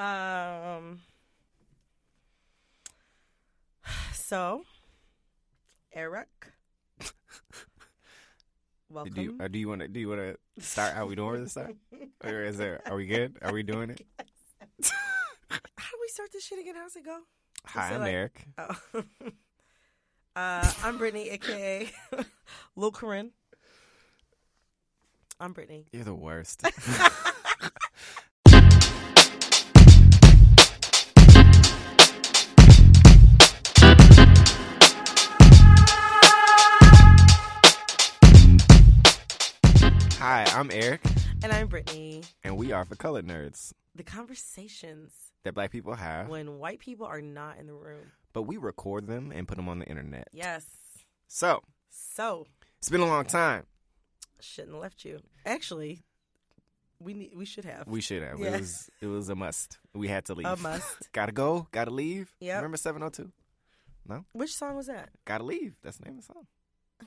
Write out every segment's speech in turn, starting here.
Um. So, Eric, welcome. Do you, uh, do you want to do you want to start? How we doing this time? Or is there? Are we good? Are we doing it? How do we start this shit again? How's it go? Hi, I'm like- Eric. Oh. uh, I'm Brittany, aka Lil Corinne. I'm Brittany. You're the worst. Hi, I'm Eric, And I'm Brittany. and we are for colored nerds The conversations that black people have, when white people are not in the room. but we record them and put them on the internet. Yes. So So, it's been a long time. shouldn't have left you. Actually, we need, we should have. We should have. Yeah. It was it was a must. We had to leave. A must. Gotta go. Gotta leave. Yep. Remember seven oh two. No. Which song was that? Gotta leave. That's the name of the song.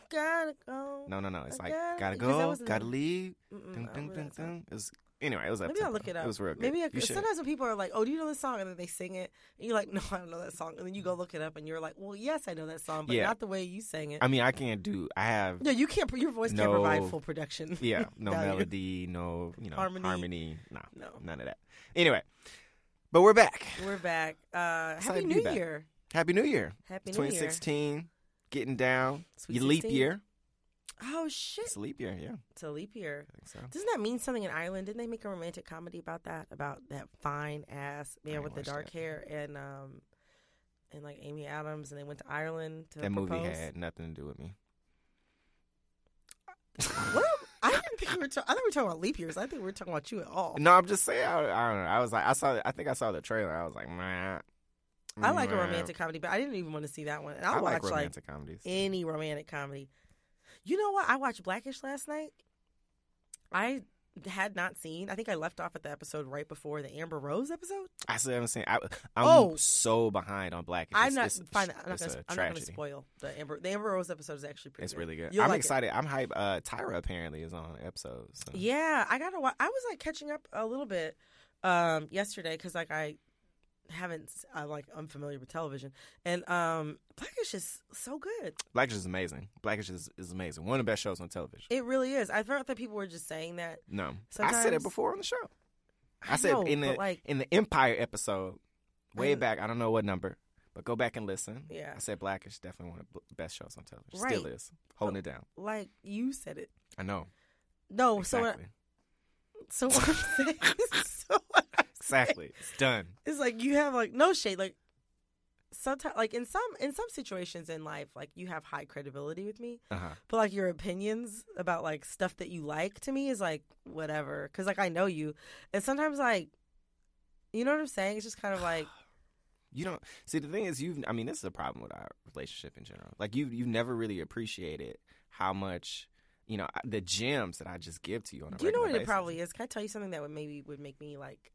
Gotta go. No, no, no. It's I like gotta- gotta go. Gotta leave. Dun, dun, dun, dun. It was anyway. It was up. Maybe I'll look it up. It was real good. Maybe I, you should. sometimes when people are like, "Oh, do you know this song?" and then they sing it, and you're like, "No, I don't know that song," and then you go look it up, and you're like, "Well, yes, I know that song, but Yeah. not the way you sang it." I mean, I can't do. I have. no, you can't. Your voice can't No. provide full production. Yeah, no value. melody, no you know Harmony. harmony. No, No. none of that. Anyway, but we're back. We're back. Uh, Excited happy be New back. Year. Happy New Year. Happy New Year. 2016, getting down. Sweet Your leap year. Oh shit! It's a leap year. Yeah, It's a leap year. I think so. Doesn't that mean something in Ireland? Didn't they make a romantic comedy about that? About that fine ass man with the dark that. hair and um and like Amy Adams, and they went to Ireland to That movie had nothing to do with me. well, I didn't think we were. Ta- I thought we were talking about leap years. I think we were talking about you at all. No, I'm just saying. I, I don't know. I was like, I saw. I think I saw the trailer. I was like, man. I like a romantic comedy, but I didn't even want to see that one. And I'll I watch like like, comedies. any romantic comedy. You know what? I watched Blackish last night. I had not seen. I think I left off at the episode right before the Amber Rose episode. I still haven't seen. I, I'm Oh. so behind on Black. I'm not it's- fine. I'm not gonna. a I'm not gonna spoil the Amber. The Amber Rose episode is actually pretty. It's good. really good. You'll I'm like it. excited. I'm hype. Uh, Tyra apparently is on the episode. So. Yeah, I gotta. Wa- I was like catching up a little bit um yesterday because like I haven't. I like unfamiliar with television, and um Blackish is so good. Blackish is amazing. Blackish is, is amazing. One of the best shows on television. It really is. I thought that people were just saying that. No, I said it before on the show. I, said know, in the like in the Empire episode, way I- back. I don't know what number, but go back and listen. Yeah. I said Blackish definitely one of the best shows on television. Right. Still is holding it down. like you said it. I know No, so exactly. so what so what I'm saying exactly. It's done. It's like you have like no shade, like sometimes like in some in some situations in life, like you have high credibility with me, Uh huh. but like your opinions about like stuff that you like to me is like whatever, because like I know you, and sometimes like you know what I'm saying. It's just kind of like You don't see the thing is you've. I mean, this is a problem with our relationship in general. Like you, you've never really appreciated how much you know the gems that I just give to you on a do you know what it probably is? Can I tell you something that would maybe would make me like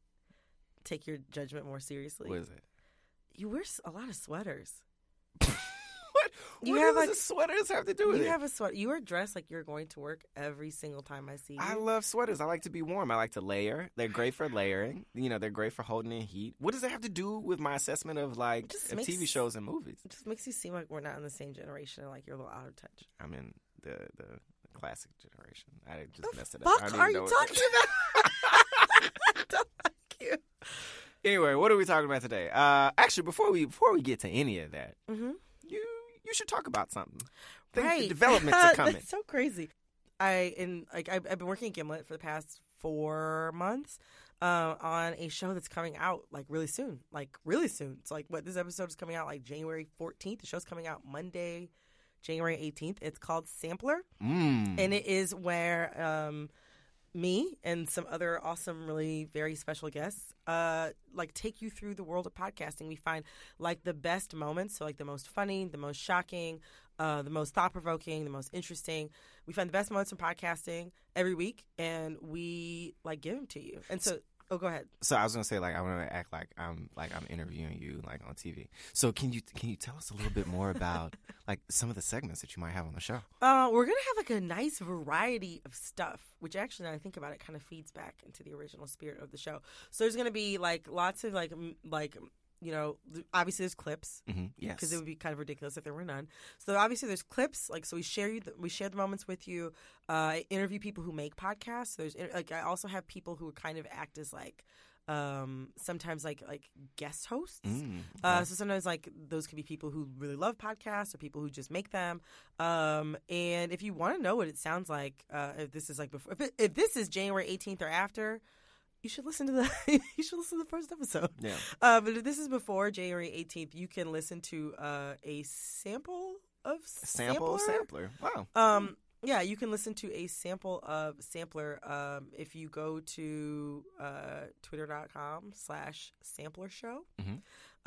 take your judgment more seriously? What is it? You wear a lot of sweaters. What? You what have, does the sweaters have to do with You it? have a sweater. You are dressed like you're going to work every single time I see you. I love sweaters. I like to be warm. I like to layer. They're great for layering. You know, they're great for holding in heat. What does that have to do with my assessment of like of makes- TV shows and movies? it just makes you seem like we're not in the same generation and like you're a little out of touch. I'm in the the classic generation. I just The messed it up. I are you talking about? I don't like you. Anyway, what are we talking about today? Uh, actually, before we before we get to any of that, Mm-hmm. you you should talk about something. Think the Right. developments are coming. So crazy. I in like I've, I've been working at Gimlet for the past four months uh, on a show that's coming out like really soon, like really soon. It's like what this episode is coming out like January 14th. The show's coming out Monday, January 18th. It's called Sampler. Mm. and it is where um, me and some other awesome, really very special guests, uh, like take you through the world of podcasting. We find like the best moments, so like the most funny, the most shocking, uh, the most thought provoking, the most interesting. We find the best moments from podcasting every week, and we like give them to you. And so Oh, go ahead. So I was gonna say like I want to act like I'm like I'm interviewing you like on TV. So can you can you tell us a little bit more about like some of the segments that you might have on the show? Uh, we're gonna have like a nice variety of stuff, which actually, now I think about it, kind of feeds back into the original spirit of the show. So there's gonna be like lots of like m- like you know obviously there's clips Mm-hmm. Yes. because it would be kind of ridiculous if there were none. So obviously there's clips like so we share you the, we share the moments with you. Uh, I interview people who make podcasts. There's like I also have people who kind of act as like um sometimes like like guest hosts. Mm, Uh, so sometimes like those could be people who really love podcasts or people who just make them. Um, and if you want to know what it sounds like, uh, if this is like before, if, it, if this is January 18th or after, you should listen to the you should listen to the first episode. yeah. Uh, but if this is before January 18th, you can listen to uh, a sample of Sample sampler. sampler. Wow. Um, yeah, you can listen to a sample of sampler um, if you go to uh, twitter.com slash sampler show. Mhm.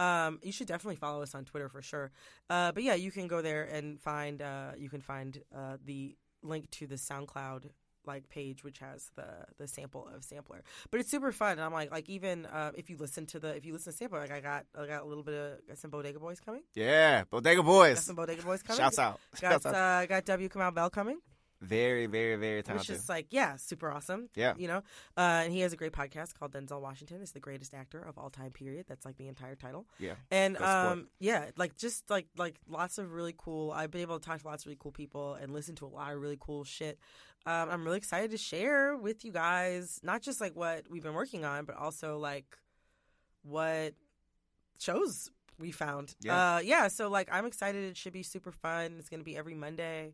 Um, you should definitely follow us on Twitter for sure. Uh, but yeah, you can go there and find uh, you can find uh, the link to the SoundCloud like page which has the the sample of sampler but it's super fun and i'm like like even uh, if you listen to the if you listen to sampler like i got i got a little bit of got some bodega boys coming Yeah. Bodega got Boys. some bodega boys coming Shouts out. got Shouts out. uh, got w Kamau bell coming Very, very, very talented which is like yeah super awesome Yeah. you know uh, and he has a great podcast called denzel washington is the greatest actor of all time period that's like the entire title Yeah. and um yeah like just like like lots of really cool i've been able to talk to lots of really cool people and listen to a lot of really cool shit um, i'm really excited to share with you guys not just like what we've been working on but also like what shows we found. Yeah. uh yeah so like i'm excited. It should be super fun. It's gonna be every monday.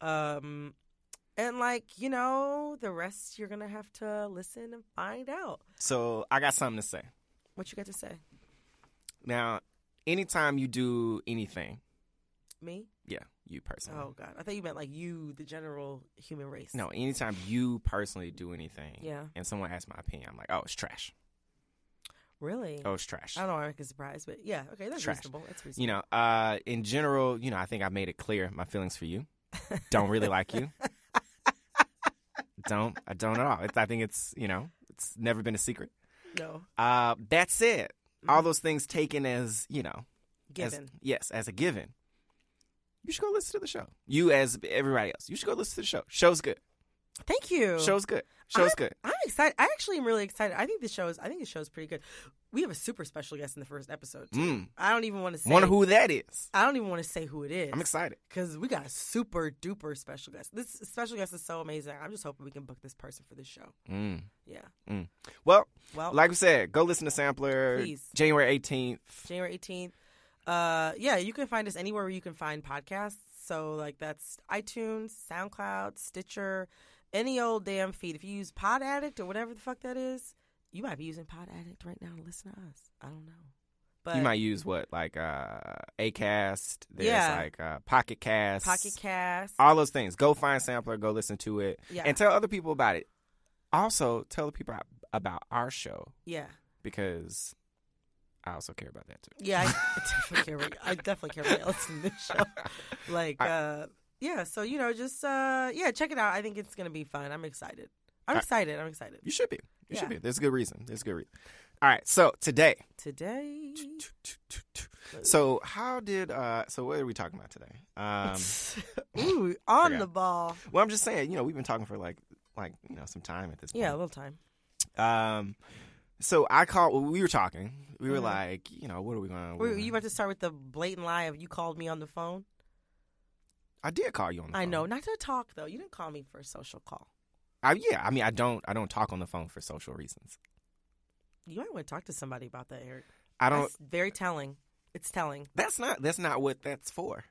Um and like you know the rest you're gonna have to listen and find out. So I got something to say. what you got to say? Now, anytime you do anything, me? Yeah, you personally. Oh God, I thought you meant like you, the general human race. No, anytime you personally do anything, Yeah. and someone asks my opinion, I'm like, oh, it's trash. really. Oh, it's trash. I don't know why I'm surprised, but yeah, okay, that's Trash. reasonable. That's reasonable. You know, uh, in general, you know, I think I made it clear my feelings for you. Don't really like you. don't. I don't at all. It's, I think it's, you know, it's never been a secret. no, Uh, that said, Mm-hmm. all those things taken as, you know, as- given. yes, as a given. You should go listen to the show. You, as everybody else, you should go listen to the show. Show's good. Thank you. Show's good. Show's I'm, good. I'm excited. I actually am really excited. I think the show is. I think the show is pretty good. We have a super special guest in the first episode. too. Mm. I don't even want to say. Wonder who that is. I don't even want to say who it is. I'm excited. because we got a super duper special guest. This special guest is so amazing. I'm just hoping we can book this person for this show. Mm. Yeah. Well, Well, like we said, go listen to Sampler Please. January 18th. January 18th. Uh, yeah, you can find us anywhere where you can find podcasts. So, like, that's iTunes, SoundCloud, Stitcher, any old damn feed. If you use Pod Addict or whatever the fuck that is, you might be using Pod Addict right now to listen to us. I don't know. But you might use what, like uh, Acast, there's Yeah. like uh, Pocket Cast. Pocket Cast. All those things. Go find Sampler, go listen to it, Yeah. and tell other people about it. Also, tell the people about our show yeah. because I also care about that too. Yeah, I, I definitely care. About, I definitely care about listening to this show. Like, uh, yeah. So you know, just uh, yeah, check it out. I think it's gonna be fun. I'm excited. I'm I- excited. I'm excited. You should be. You Yeah. should be. There's a good reason. There's a good reason. All right. So today, Today, so how did uh? So what are we talking about today? Um. ooh, on forgot. the ball. Well, I'm just saying. You know, we've been talking for like like you know some time at this point. Yeah, a little time. Um, so I called. We were talking. We were Mhm. like, you know, what are we going? Were you about to start with the blatant lie of you called me on the phone? I did call you on the I phone. I know, not to talk though. You didn't call me for a social call. I, yeah, I mean, I don't. I don't talk on the phone for social reasons. You might want to talk to somebody about that, Eric. I don't. That's very telling. It's telling. That's not. That's not what that's for.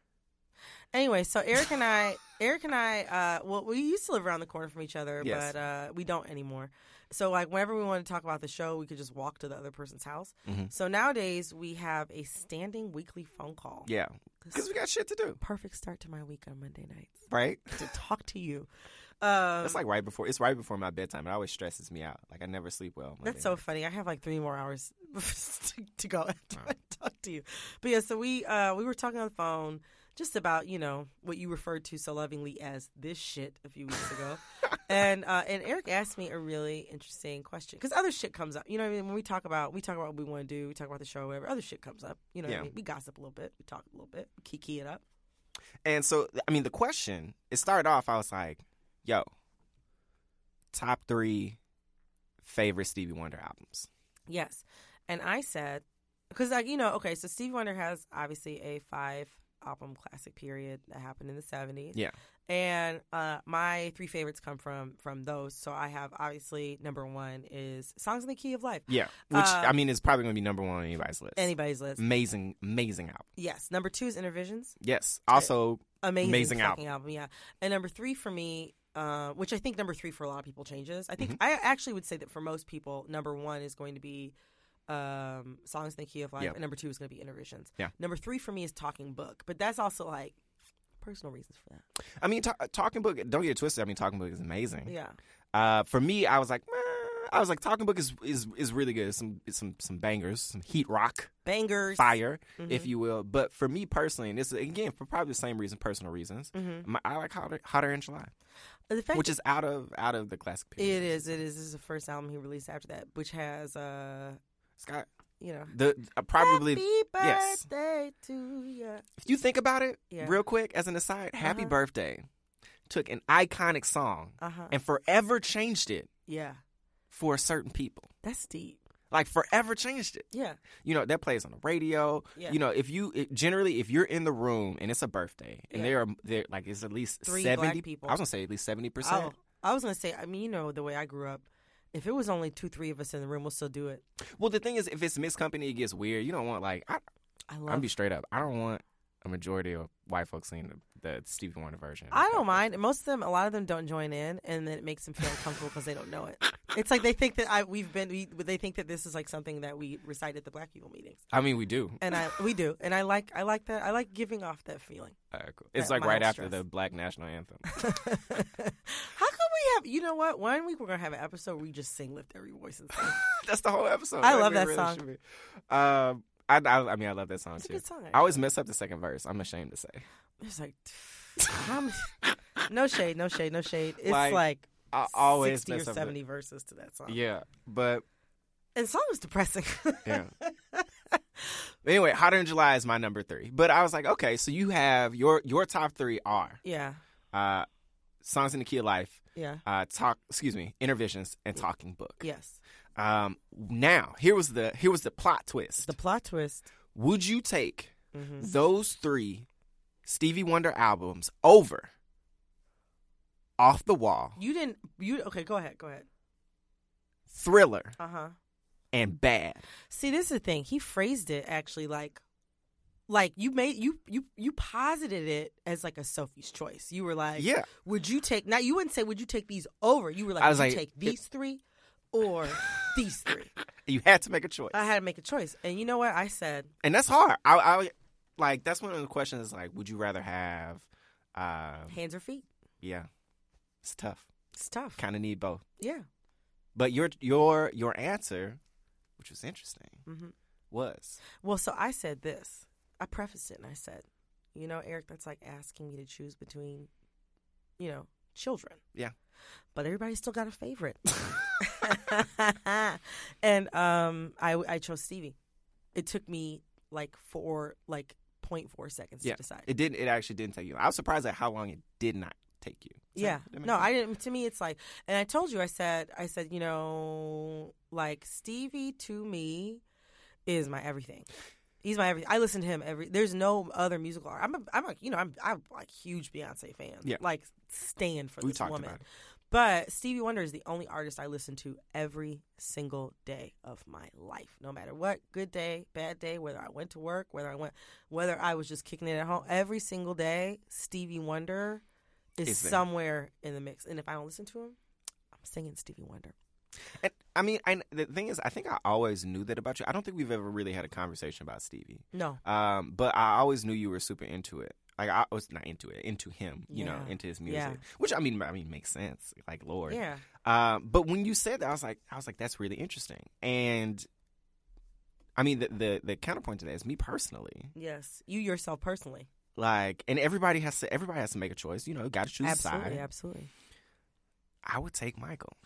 Anyway, so Eric and I, Eric and I, uh, well, we used to live around the corner from each other, Yes. but uh, we don't anymore. So, like, whenever we wanted to talk about the show, we could just walk to the other person's house. Mhm. So nowadays, we have a standing weekly phone call. Yeah, because we got shit to do, perfect start to my week on Monday nights right? to talk to you. Um, That's like right before. It's right before my bedtime. It always stresses me out. Like I never sleep well. That's so funny. I have like three more hours to, to go after I talk to you. But yeah, so we uh, we were talking on the phone, just about you know what you referred to so lovingly as this shit a few weeks ago, and uh, and Eric asked me a really interesting question because other shit comes up. You know, what I mean, when we talk about we talk about what we want to do, we talk about the show, whatever. Other shit comes up. You know, what I mean? we gossip a little bit, we talk a little bit, kiki it up. And so, I mean, the question, it started off, I was like, yo, top three favorite Stevie Wonder albums. Yes, and I said because like you know, okay, so Stevie Wonder has obviously a five album classic period that happened in the seventies. Yeah. and uh, my three favorites come from from those. So I have obviously number one is "Songs in the Key of Life." Yeah. Which, Uh, I mean, is probably going to be number one on anybody's list. Anybody's list. Amazing, amazing album. Yes. Number two is "Innervisions." Yes. Also, Amazing, Amazing fucking album. Yeah. And number three for me. Uh, which I think number three for a lot of people changes. I think Mhm. I actually would say that for most people, number one is going to be um, songs in the key of life, Yeah. and number two is going to be Innervisions. Yeah. Number three for me is talking book, but that's also like personal reasons for that. I mean, ta- Talking Book, don't get it twisted. I mean, Talking Book is amazing. Yeah. Uh, for me, I was like, "Meh." I was like, Talking Book is, is, is really good. Some, some, some bangers, some heat rock, Bangers. fire, Mhm. if you will. But for me personally, and this is, again, for probably the same reason, personal reasons, Mhm. my, I like Hotter, Hotter than July. Fact which is out of out of the classic period. It is. It is. This is the first album he released after that, which has, uh, It's you know, the uh, probably Happy yes. birthday to you. if you think about it Yeah. real quick as an aside, Happy Uh-huh. Birthday took an iconic song Uh huh. and forever changed it Yeah, for certain people. that's deep. Like forever changed it. Yeah, You know that plays on the radio. Yeah. You know if you it, generally if you're in the room and it's a birthday and Yeah. there are there like it's at least Three seventy black people. I was gonna say at least seventy percent. Oh, I was gonna say. I mean, you know, the way I grew up, if it was only two, three of us in the room, we'll still do it. Well, the thing is, if it's mixed company, it gets weird. You don't want like I, I love. I'm be straight up. I don't want a majority of white folks singing the, the Stevie Wonder version. I don't mind. Most of them, a lot of them don't join in, and then it makes them feel uncomfortable because they don't know it. It's like they think that I we've been. We, they think that this is like something that we recite at the Black people meetings, I mean, we do. and I we do, and I like I like that. I like giving off that feeling. Cool. It's That like right mild after stress. the Black National Anthem. How come we have? You know what? One week we're gonna have an episode where we just sing "Lift Every Voice" and sing. That's the whole episode. I love that really song. Um, I, I, I mean, I love that song It's too. song. I always mess up the second verse. I'm ashamed to say. It's like, no shade, no shade, no shade. It's Like, like, I always sixty or up. the- seventy verses to that song. Yeah, but and the song was depressing. yeah. anyway, Hotter than July is my number three. But I was like, okay, so you have your your top three are yeah, uh, songs in the key of life, yeah, uh, talk. Excuse me, Innervisions and talking book. yes. Um, now here was the here was the plot twist. The plot twist. Would you take hmm those three Stevie Wonder albums over Off the Wall, You didn't. You okay? Go ahead. Go ahead. Thriller, Uh huh. and Bad? See, this is the thing. He phrased it actually like, like you made you you you posited it as like a Sophie's choice. You were like, Yeah, Would you take now? You wouldn't say would you take these over. You were like, I was would you like, take these three or these three. you had to make a choice, I had to make a choice, and you know what I said? and that's hard. I, I like that's one of the questions. Like, would you rather have? Uh, Hands or feet? yeah, it's tough. It's tough. Kind of need both. Yeah. But your your your answer, which was interesting, mm-hmm. was Well, so I said this. I prefaced it and I said, you know, Eric, that's like asking me to choose between, you know, children. Yeah. But everybody's still got a favorite. and um, I I chose Stevie. It took me like four like 0.4 seconds Yeah. to decide. it didn't. It actually didn't take you. I was surprised at how long it did not take you. Yeah. that- that make No, sense? I didn't. To me, it's like, and I told you, I said, I said, you know, like Stevie to me is my everything. He's my everything. I listen to him every. There's no other musical. art. I'm, a, I'm like, you know, I'm, I'm like huge Beyonce fan. Yeah. Like stand for We this woman. But Stevie Wonder is the only artist I listen to every single day of my life. No matter what, good day, bad day, whether I went to work, whether I went, whether I was just kicking it at home, every single day, Stevie Wonder is there. somewhere in the mix. And if I don't listen to him, I'm singing Stevie Wonder. And, I mean, I, the thing is, I think I always knew that about you. I don't think we've ever really had a conversation about Stevie. No, Um, but I always knew you were super into it. Like I was not into it, into him. You know, into his music, Yeah. which I mean, I mean, makes sense. Like Lord. yeah, Um, but when you said that, I was like, I was like, that's really interesting. And I mean, the the, the counterpoint to that is me personally. yes, you yourself personally. Like, and everybody has to everybody has to make a choice. You know, got to choose absolutely, a side. absolutely. I would take Michael.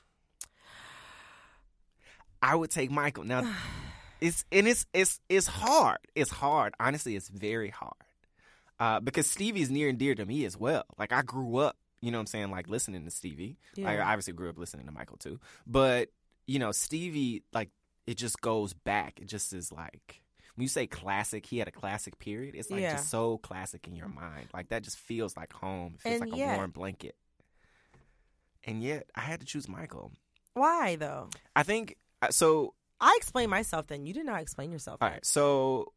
I would take Michael. Now, it's and it's it's it's hard. It's hard. Honestly, it's very hard. Uh, because Stevie's near and dear to me as well. Like I grew up, you know what I'm saying, like listening to Stevie. Like I obviously grew up listening to Michael too. But, you know, Stevie, like it just goes back. It just is like when you say classic, he had a classic period. It's like Yeah. just so classic in your mind. Like that just feels like home. It feels And like yet- a warm blanket. And yet I had to choose Michael. Why though? I think so I explain myself. Then you did not explain yourself. all yet. So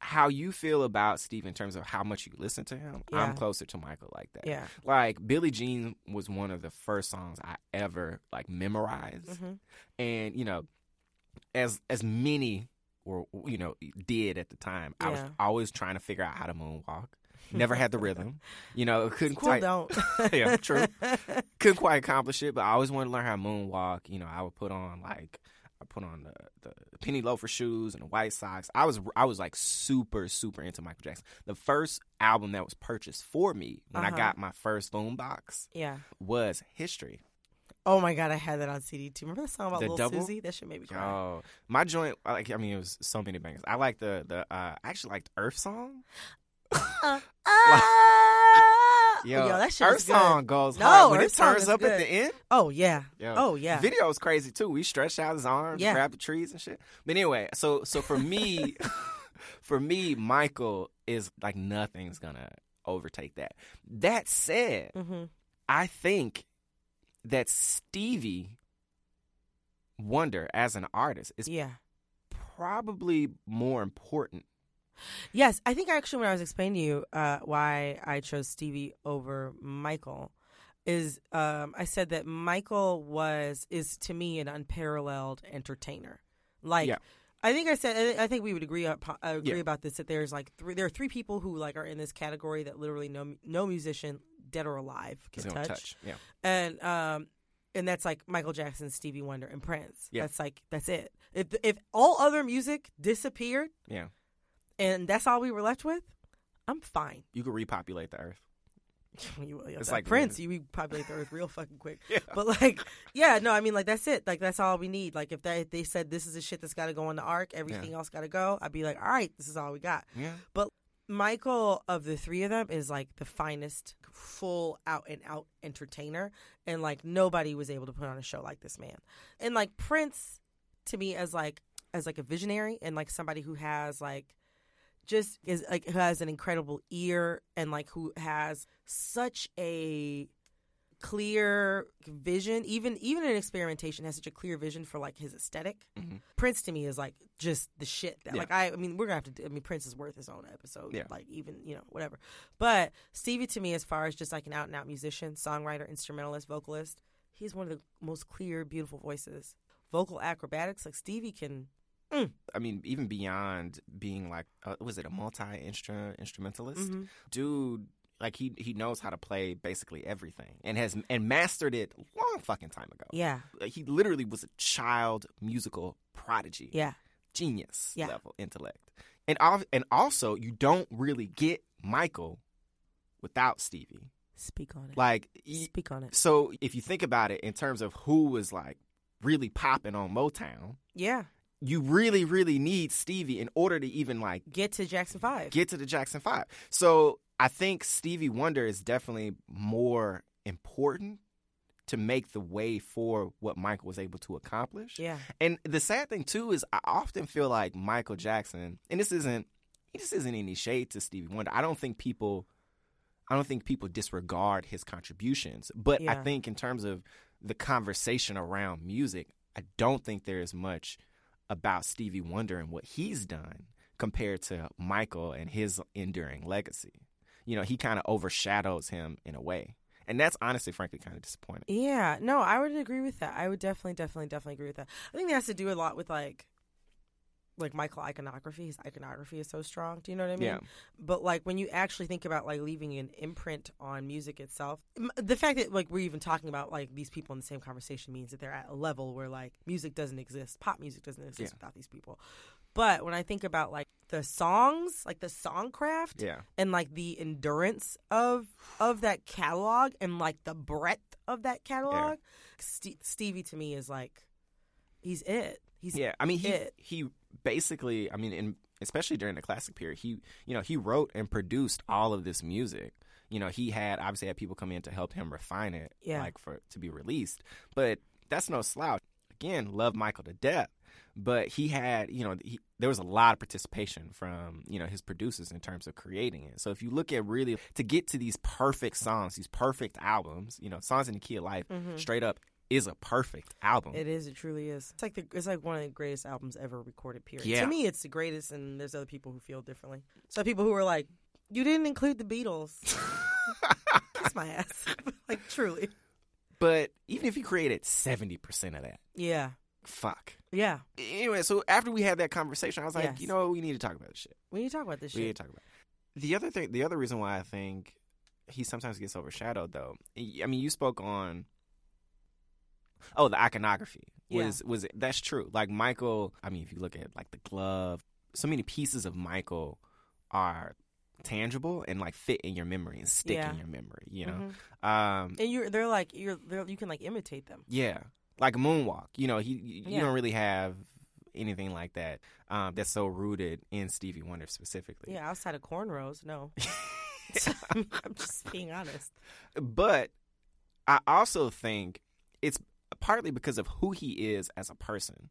how you feel about Steve in terms of how much you listen to him, I'm closer to Michael like that. Yeah. Like Billie Jean was one of the first songs I ever like memorized. hmm And, you know, as as many or you know, did at the time, I was always trying to figure out how to moonwalk. Never had the rhythm. You know, couldn't quite Don't. Yeah, true. couldn't quite accomplish it, but I always wanted to learn how to moonwalk. You know, I would put on like I put on the, the penny loafer shoes and the white socks. I was I was like super super into Michael Jackson. The first album that was purchased for me when I Uh-huh. got my first boombox yeah. was History. Oh my god, I had that on CD too. Remember the song about The Lil double? Susie? That shit made me cry. Oh, my joint. I Like I mean, it was so many bangers. I like the the. Uh, I actually liked Earth Song. Uh! Yo, Yo, that shit Earth was good. Song goes No, hard when it Song turns is up at good. the end. Oh yeah. Yo, Oh yeah. Video was crazy too. We stretched out his arms, Yeah. grabbed the trees and shit. But anyway, so so for me, for me, Michael is like nothing's gonna overtake that. That said, hmm I think that Stevie Wonder as an artist is Yeah. probably more important. Yes, I think actually when I was explaining to you uh, why I chose Stevie over Michael is um, I said that Michael was is to me an unparalleled entertainer. Like Yeah. I think I said I think we would agree up, uh, agree Yeah. about this that there's like three, there are three people who like are in this category that literally no no musician dead or alive can touch. touch. Yeah. and um and that's like Michael Jackson, Stevie Wonder, and Prince. Yeah. That's like that's it. If if all other music disappeared Yeah. And that's all we were left with, I'm fine. You could repopulate the earth. You, yeah, It's like Prince, you repopulate the earth real fucking quick. Yeah. But like, yeah, no, I mean, like that's it. Like that's all we need. Like if they if they said this is the shit that's got to go on the ark, everything else got to go. I'd be like, all right, this is all we got. Yeah. But Michael of the three of them is like the finest, full out and out entertainer, and like nobody was able to put on a show like this man. And like Prince, to me, as like as like a visionary and like somebody who has like just is like who has an incredible ear and like who has such a clear vision even even in experimentation has such a clear vision for like his esthetic Mhm. prince to me is like just the shit that Yeah. like i i mean we're gonna have to do, i mean prince is worth his own episode Yeah. like even you know whatever but stevie to me as far as just like an out and out musician songwriter instrumentalist vocalist he's one of the most clear beautiful voices vocal acrobatics like stevie can I mean, even beyond being like, uh, was it a multi instrument instrumentalist? Mhm. Dude, like he he knows how to play basically everything and has and mastered it long fucking time ago. yeah he literally was a child musical prodigy, yeah genius Yeah. level intellect, and al- and also you don't really get Michael without Stevie. speak on it Like, speak on it so if you think about it in terms of who was like really popping on Motown, yeah you really really need Stevie in order to even like get to jackson 5 get to the Jackson 5. So, I think Stevie Wonder is definitely more important to make the way for what Michael was able to accomplish. yeah And the sad thing too is I often feel like Michael Jackson, and this isn't this isn't any shade to Stevie Wonder. I don't think people I don't think people disregard his contributions, but I think in terms of the conversation around music, I don't think there is much about Stevie Wonder and what he's done compared to Michael and his enduring legacy. You know, he kind of overshadows him in a way. And that's honestly, frankly, kind of disappointing. Yeah, no, I would agree with that. I would definitely, definitely, definitely agree with that. I think that has to do a lot with like, like Michael iconography. His iconography is so strong. Do you know what I mean? Yeah. But like when you actually think about like leaving an imprint on music itself, the fact that like we're even talking about like these people in the same conversation means that they're at a level where like music doesn't exist, pop music doesn't exist Yeah. without these people. But when I think about like the songs, like the songcraft, Yeah. and like the endurance of of that catalog and like the breadth of that catalog, Ste Stevie to me is like he's it. He's Yeah, I mean he it. he basically, I mean, in, especially during the classic period, he you know he wrote and produced all of this music. You know, he had obviously had people come in to help him refine it, Yeah. like for to be released. But that's no slouch. Again, love Michael to death, but he had you know he, there was a lot of participation from you know his producers in terms of creating it. So if you look at really to get to these perfect songs, these perfect albums, you know, songs in the key of life, mm-hmm. straight up is a perfect album. It is. It truly is. It's like the. It's like one of the greatest albums ever recorded. Period. Yeah. To me, it's the greatest, and there's other people who feel differently. So people who are like, "You didn't include the Beatles." Kiss my ass. like truly. But even if you created seventy percent of that, Yeah. fuck. Yeah. Anyway, so after we had that conversation, I was like, Yes. you know, what? we need to talk about this shit. We need to talk about this shit. We need to talk about. It. The other thing, the other reason why I think he sometimes gets overshadowed, though. I mean, you spoke on. Oh, the iconography Yeah. was was that's true. Like Michael, I mean, if you look at like the glove, so many pieces of Michael are tangible and like fit in your memory and stick Yeah. in your memory. You know, Mhm. um, And you're. They're like. You're. They're, you can like imitate them. Yeah, like moonwalk. You know, he you Yeah. don't really have anything like that um, that's so rooted in Stevie Wonder specifically. Yeah. Outside of cornrows, no. I'm just being honest. But I also think it's partly because of who he is as a person.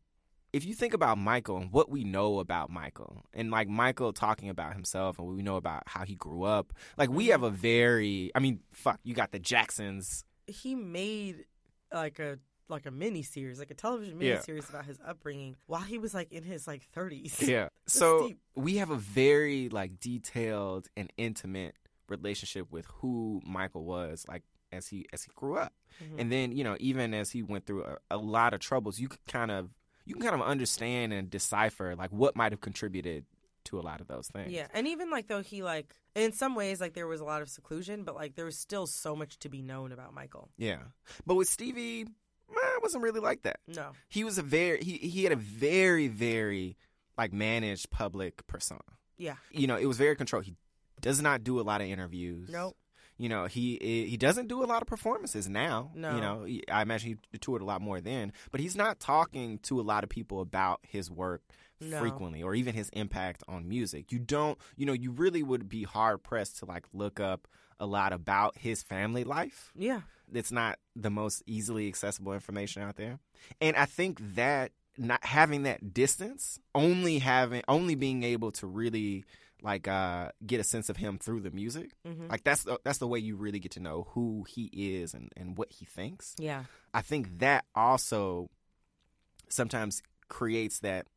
If you think about Michael and what we know about Michael, and like Michael talking about himself and what we know about how he grew up, like we have a mm-hmm. very, I mean, fuck, you got the Jacksons. He made like a like a mini series, like a television mini Yeah. series about his upbringing while he was like in his like 30s. Yeah. So deep. we have a very like detailed and intimate relationship with who Michael was like as he as he grew up. Mhm. And then, you know, even as he went through a, a lot of troubles, you could kind of you can kind of understand and decipher like what might have contributed to a lot of those things. Yeah, and even like though he like in some ways like there was a lot of seclusion, but like there was still so much to be known about Michael. Yeah. But with Stevie, it wasn't really like that. No. He was a very he he had a very very like managed public persona. Yeah. You know, it was very controlled. He does not do a lot of interviews. Nope. You know, he he doesn't do a lot of performances now. No. You know, I imagine he toured a lot more then, but he's not talking to a lot of people about his work No. frequently or even his impact on music. You don't, you know, you really would be hard pressed to like look up a lot about his family life. Yeah. It's not the most easily accessible information out there. And I think that not having that distance, only having only being able to really like uh get a sense of him through the music. Mhm. Like that's the, that's the way you really get to know who he is and and what he thinks. Yeah. I think that also sometimes creates that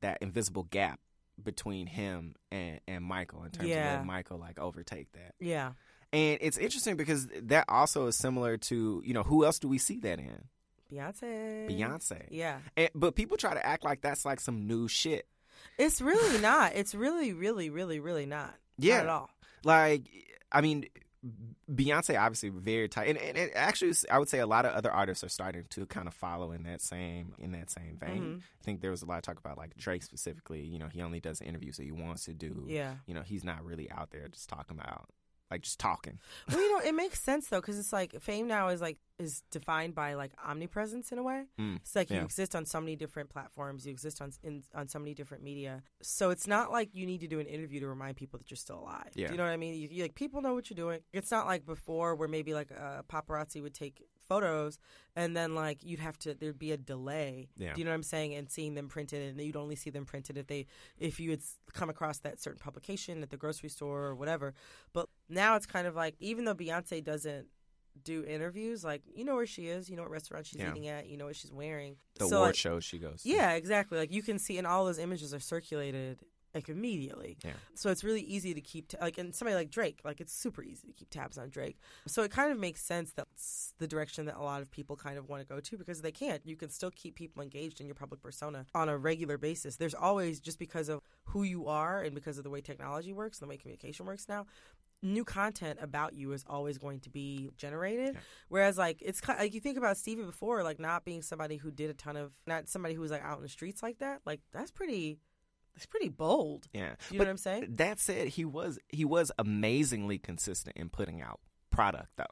that invisible gap between him and and Michael in terms of letting Michael like overtake that. Yeah. And it's interesting because that also is similar to, you know, who else do we see that in? Beyonce. Beyonce. Yeah. And, but people try to act like that's like some new shit. It's really not. It's really, really, really, really not. Yeah. Not at all. Like, I mean, Beyonce obviously very tight, and, and it actually, I would say a lot of other artists are starting to kind of follow in that same in that same vein. Mhm. I think there was a lot of talk about like Drake specifically. You know, he only does interviews that he wants to do. Yeah. You know, he's not really out there just talking about like just talking. Well, you know, it makes sense though, because it's like fame now is like is defined by like omnipresence in a way. Mm, It's like you exist on so many different platforms, you exist on in, on so many different media. So it's not like you need to do an interview to remind people that you're still alive. Yeah. Do you know what I mean? You, you, like people know what you're doing. It's not like before where maybe like a paparazzi would take photos and then like you'd have to there'd be a delay. Yeah. Do you know what I'm saying? And seeing them printed, and you'd only see them printed if they if you had come across that certain publication at the grocery store or whatever. But now it's kind of like even though Beyonce doesn't do interviews, like you know where she is, you know what restaurant she's Yeah. eating at, you know what she's wearing. The So, award like, shows she goes. To. Yeah, exactly. Like you can see, and all those images are circulated like immediately. Yeah. So it's really easy to keep t- like, and somebody like Drake, like it's super easy to keep tabs on Drake. So it kind of makes sense that's the direction that a lot of people kind of want to go to because they can't. You can still keep people engaged in your public persona on a regular basis. There's always just because of who you are and because of the way technology works and the way communication works now. New content about you is always going to be generated. Yeah. Whereas, like, it's kind like you think about Stevie before, like not being somebody who did a ton of, not somebody who was like out in the streets like that. Like, that's pretty It's pretty bold. Yeah. You know but what I'm saying? That said, he was he was amazingly consistent in putting out product though.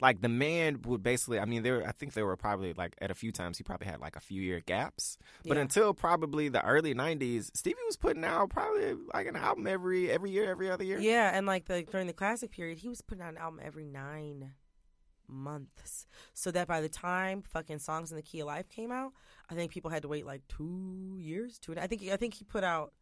Like the man would basically, I mean, there. I think there were probably like at a few times he probably had like a few year gaps, but Yeah. until probably the early '90s, Stevie was putting out probably like an album every every year, every other year. Yeah, and like the during the classic period, he was putting out an album every nine months. So that by the time fucking Songs in the Key of Life came out, I think people had to wait like two years. Two. and- I think I think he put out.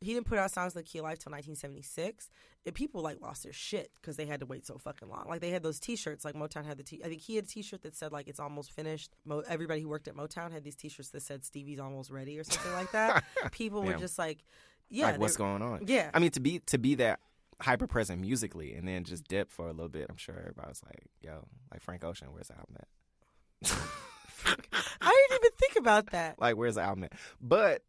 He didn't put out Songs the Key Life till 1976. And people like lost their shit because they had to wait so fucking long. Like they had those T-shirts. Like Motown had the T. I think he had a T-shirt that said like it's almost finished. Mo- everybody who worked at Motown had these T-shirts that said Stevie's almost ready or something like that. People were just like, yeah, like what's going on? Yeah, I mean, to be to be that hyper present musically and then just dip for a little bit, I'm sure everybody was like, "Yo, like Frank Ocean, where's the album at?" I didn't even think about that. like where's the album at? But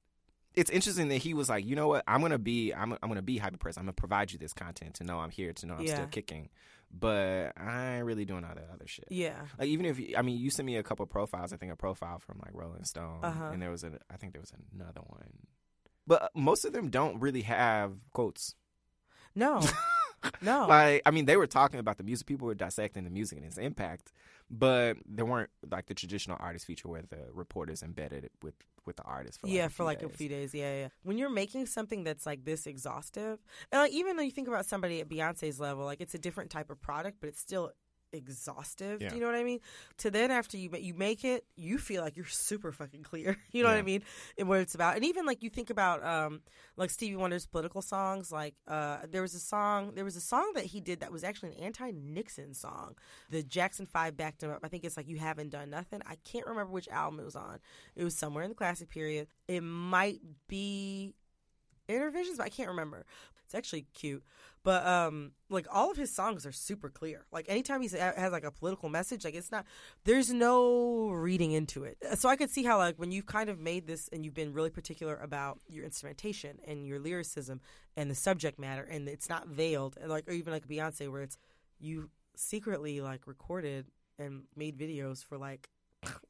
it's interesting that he was like, you know what? I'm gonna be, I'm, I'm gonna be hyper present. I'm gonna provide you this content to know I'm here, to know I'm Yeah. still kicking. But I ain't really doing all that other shit. Yeah. Like even if I mean, you sent me a couple profiles. I think a profile from like Rolling Stone, Uh-huh. and there was a, I think there was another one. But uh, most of them don't really have quotes. No. No. Like, I mean, they were talking about the music. People were dissecting the music and its impact, but there weren't like the traditional artist feature where the reporters embedded with with the artist. For, like, yeah, for like days. a few days. Yeah, yeah. When you're making something that's like this exhaustive, and like even though you think about somebody at Beyonce's level, like it's a different type of product, but it's still exhaustive. Yeah. Do you know what I mean? To then after you you make it, you feel like you're super fucking clear. You know what I mean? And what it's about, and even like you think about um like Stevie Wonder's political songs. Like uh there was a song, there was a song that he did that was actually an anti-Nixon song. The Jackson Five backed him up. I think it's like you haven't done nothing. I can't remember which album it was on. It was somewhere in the classic period. It might be Innervisions, but I can't remember. It's actually cute, but um, like all of his songs are super clear. Like anytime he has like a political message, like it's not. There's no reading into it. So I could see how like when you've kind of made this and you've been really particular about your instrumentation and your lyricism and the subject matter, and it's not veiled, and like or even like Beyonce, where it's you secretly like recorded and made videos for like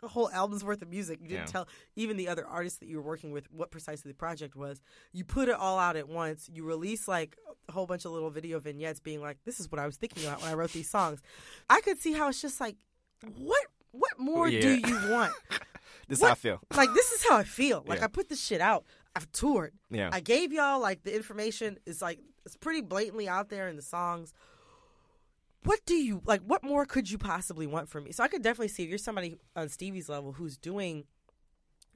a whole album's worth of music. You didn't Yeah. tell even the other artists that you were working with what precisely the project was. You put it all out at once. You release like a whole bunch of little video vignettes being like, This is what I was thinking about when I wrote these songs. I could see how it's just like, what what more do you want? This is What- how I feel. like this is how I feel. Like Yeah. I put this shit out. I've toured. Yeah. I gave y'all like the information is like it's pretty blatantly out there in the songs. What do you like? What more could you possibly want from me? So I could definitely see if you're somebody on Stevie's level who's doing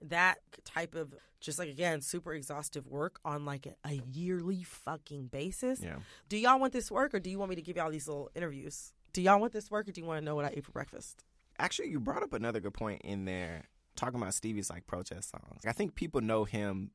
that type of just like again super exhaustive work on like a, a yearly fucking basis. yeah. Do y'all want this work or do you want me to give y'all these little interviews? Do y'all want this work or do you want to know what I ate for breakfast? Actually, you brought up another good point in there, talking about Stevie's like protest songs. I think people know him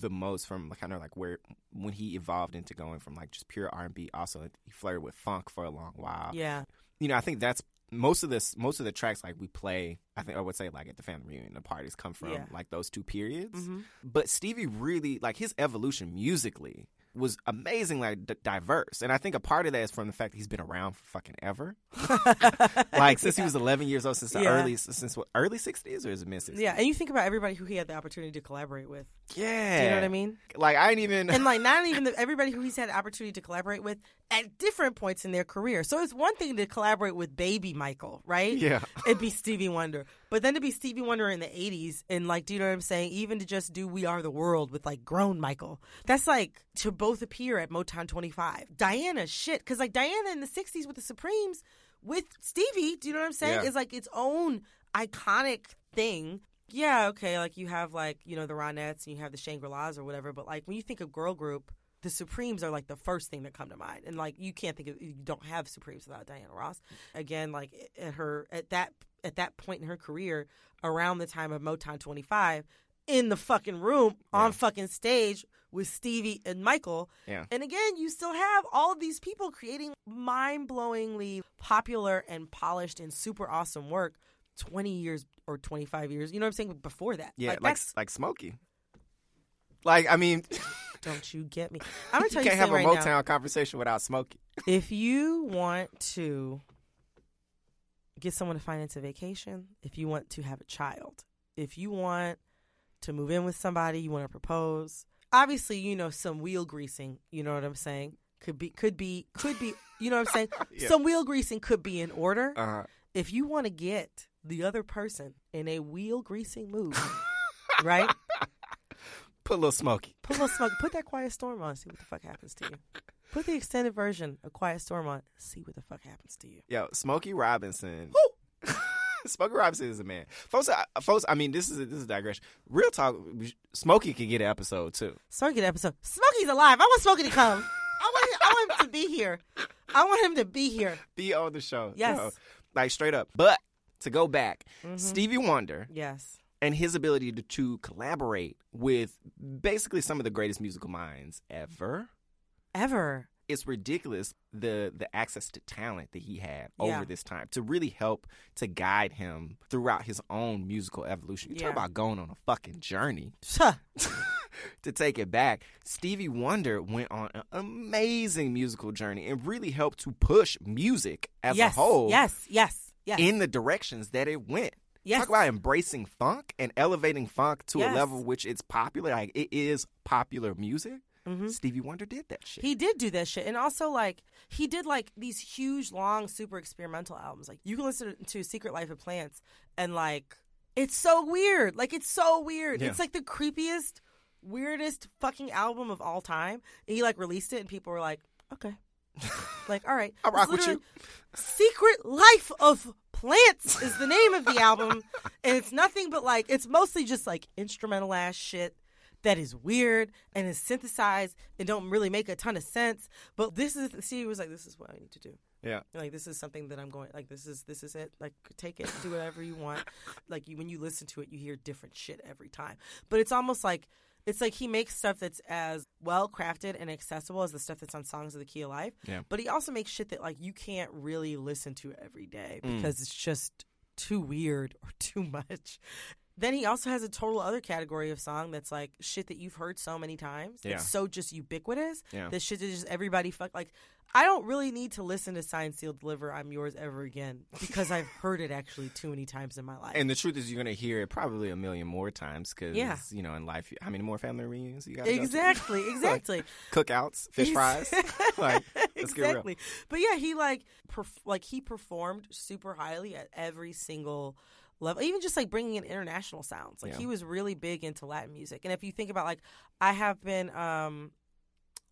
the most from kind of like where when he evolved into going from like just pure R and B. Also, he flirted with funk for a long while. Yeah. You know, I think that's most of this. Most of the tracks like we play, I think I would say like at the family reunion, the parties come from Yeah. like those two periods. hmm But Stevie really like his evolution musically was amazingly d- diverse, and I think a part of that is from the fact that he's been around for fucking ever. like since he was 11 years old, since the Yeah. early since what early 60s or is it mid 60s? Yeah, and you think about everybody who he had the opportunity to collaborate with. yeah. Do you know what I mean? Like I ain't even. and like not even the, everybody who he's had the opportunity to collaborate with at different points in their career. So it's one thing to collaborate with Baby Michael, right? yeah, It'd be Stevie Wonder, but then to be Stevie Wonder in the '80s, and like, do you know what I'm saying? Even to just do "We Are the World" with like grown Michael, that's like to both appear at Motown 25. Diana, shit, because like Diana in the '60s with the Supremes with Stevie, do you know what I'm saying? Yeah. Is like its own iconic thing. Yeah, okay, like you have like you know the Ronettes and you have the Shangri Las or whatever, but like when you think of girl group. The Supremes are like the first thing that come to mind, and like you can't think of you don't have Supremes without Diana Ross. Again, like at her at that at that point in her career, around the time of Motown 25, in the fucking room on fucking stage with Stevie and Michael. yeah. And again, you still have all of these people creating mind blowingly popular and polished and super awesome work 20 years or 25 years. You know what I'm saying? Before that. Yeah, Like, like like Smokey. Like I mean, don't you get me? I'm going to tell you you, can't have a right Motown now. conversation without Smokey. If you want to get someone to finance a vacation, if you want to have a child, if you want to move in with somebody, you want to propose, obviously, you know, some wheel greasing. You know what I'm saying? Could be, could be, could be. You know what I'm saying? Yeah. Some wheel greasing could be in order. Uh, if you want to get the other person in a wheel greasing mood, right? Put a little Smokey. Put a little smoke. Put that Quiet Storm on. See what the fuck happens to you. Put the extended version of Quiet Storm on. See what the fuck happens to you. Yo, Smokey Robinson. Smokey Robinson is a man. Folks, I, folks. I mean, this is a, this is a digression. Real talk. Smokey could get an episode too. Smokey the episode. Smokey's alive. I want Smokey to come. I want, I want him to be here. I want him to be here. Be on the show. Yes. Like straight up. But to go back, Mhm. Stevie Wonder Yes. And his ability to, to collaborate with basically some of the greatest musical minds ever. Ever. It's ridiculous the the access to talent that he had Yeah. over this time to really help to guide him throughout his own musical evolution. You Yeah. talk about going on a fucking journey to take it back. Stevie Wonder went on an amazing musical journey and really helped to push music as yes. a whole Yes. Yes. Yes. in the directions that it went. Yes. Talk about embracing funk and elevating funk to Yes. a level which it's popular. Like it is popular music. Mhm. Stevie Wonder did that shit. He did do that shit, and also like he did like these huge, long, super experimental albums. Like you can listen to "Secret Life of Plants" and like it's so weird. Like it's so weird. Yeah. It's like the creepiest, weirdest fucking album of all time. And he like released it, and people were like, "Okay, like all right." I rock with literally Secret Life of Plants is the name of the album, and it's nothing but like it's mostly just like instrumental ass shit that is weird and is synthesized and don't really make a ton of sense. But this is see, was like, this is what I need to do. Yeah. Like this is something that I'm going like this is this is it. Like take it, do whatever you want. Like you, when you listen to it, you hear different shit every time. But it's almost like it's like he makes stuff that's as well crafted and accessible as the stuff that's on Songs of the Key of Life. Yeah. But he also makes shit that like you can't really listen to every day Mm. because it's just too weird or too much. Then he also has a total other category of song that's like shit that you've heard so many times. Yeah. It's so just ubiquitous. Yeah. That shit that just everybody fuck like I don't really need to listen to Sign Seal Deliver I'm Yours ever again because I've heard it actually too many times in my life. And the truth is, you're gonna hear it probably a million more times because Yeah. you know in life, how many more family reunions you got? exactly, exactly. Cookouts, fish fries. like, let's get real. exactly. But yeah, he like perf- like he performed super highly at every single level, even just like bringing in international sounds. Like Yeah. he was really big into Latin music. And if you think about like, I have been um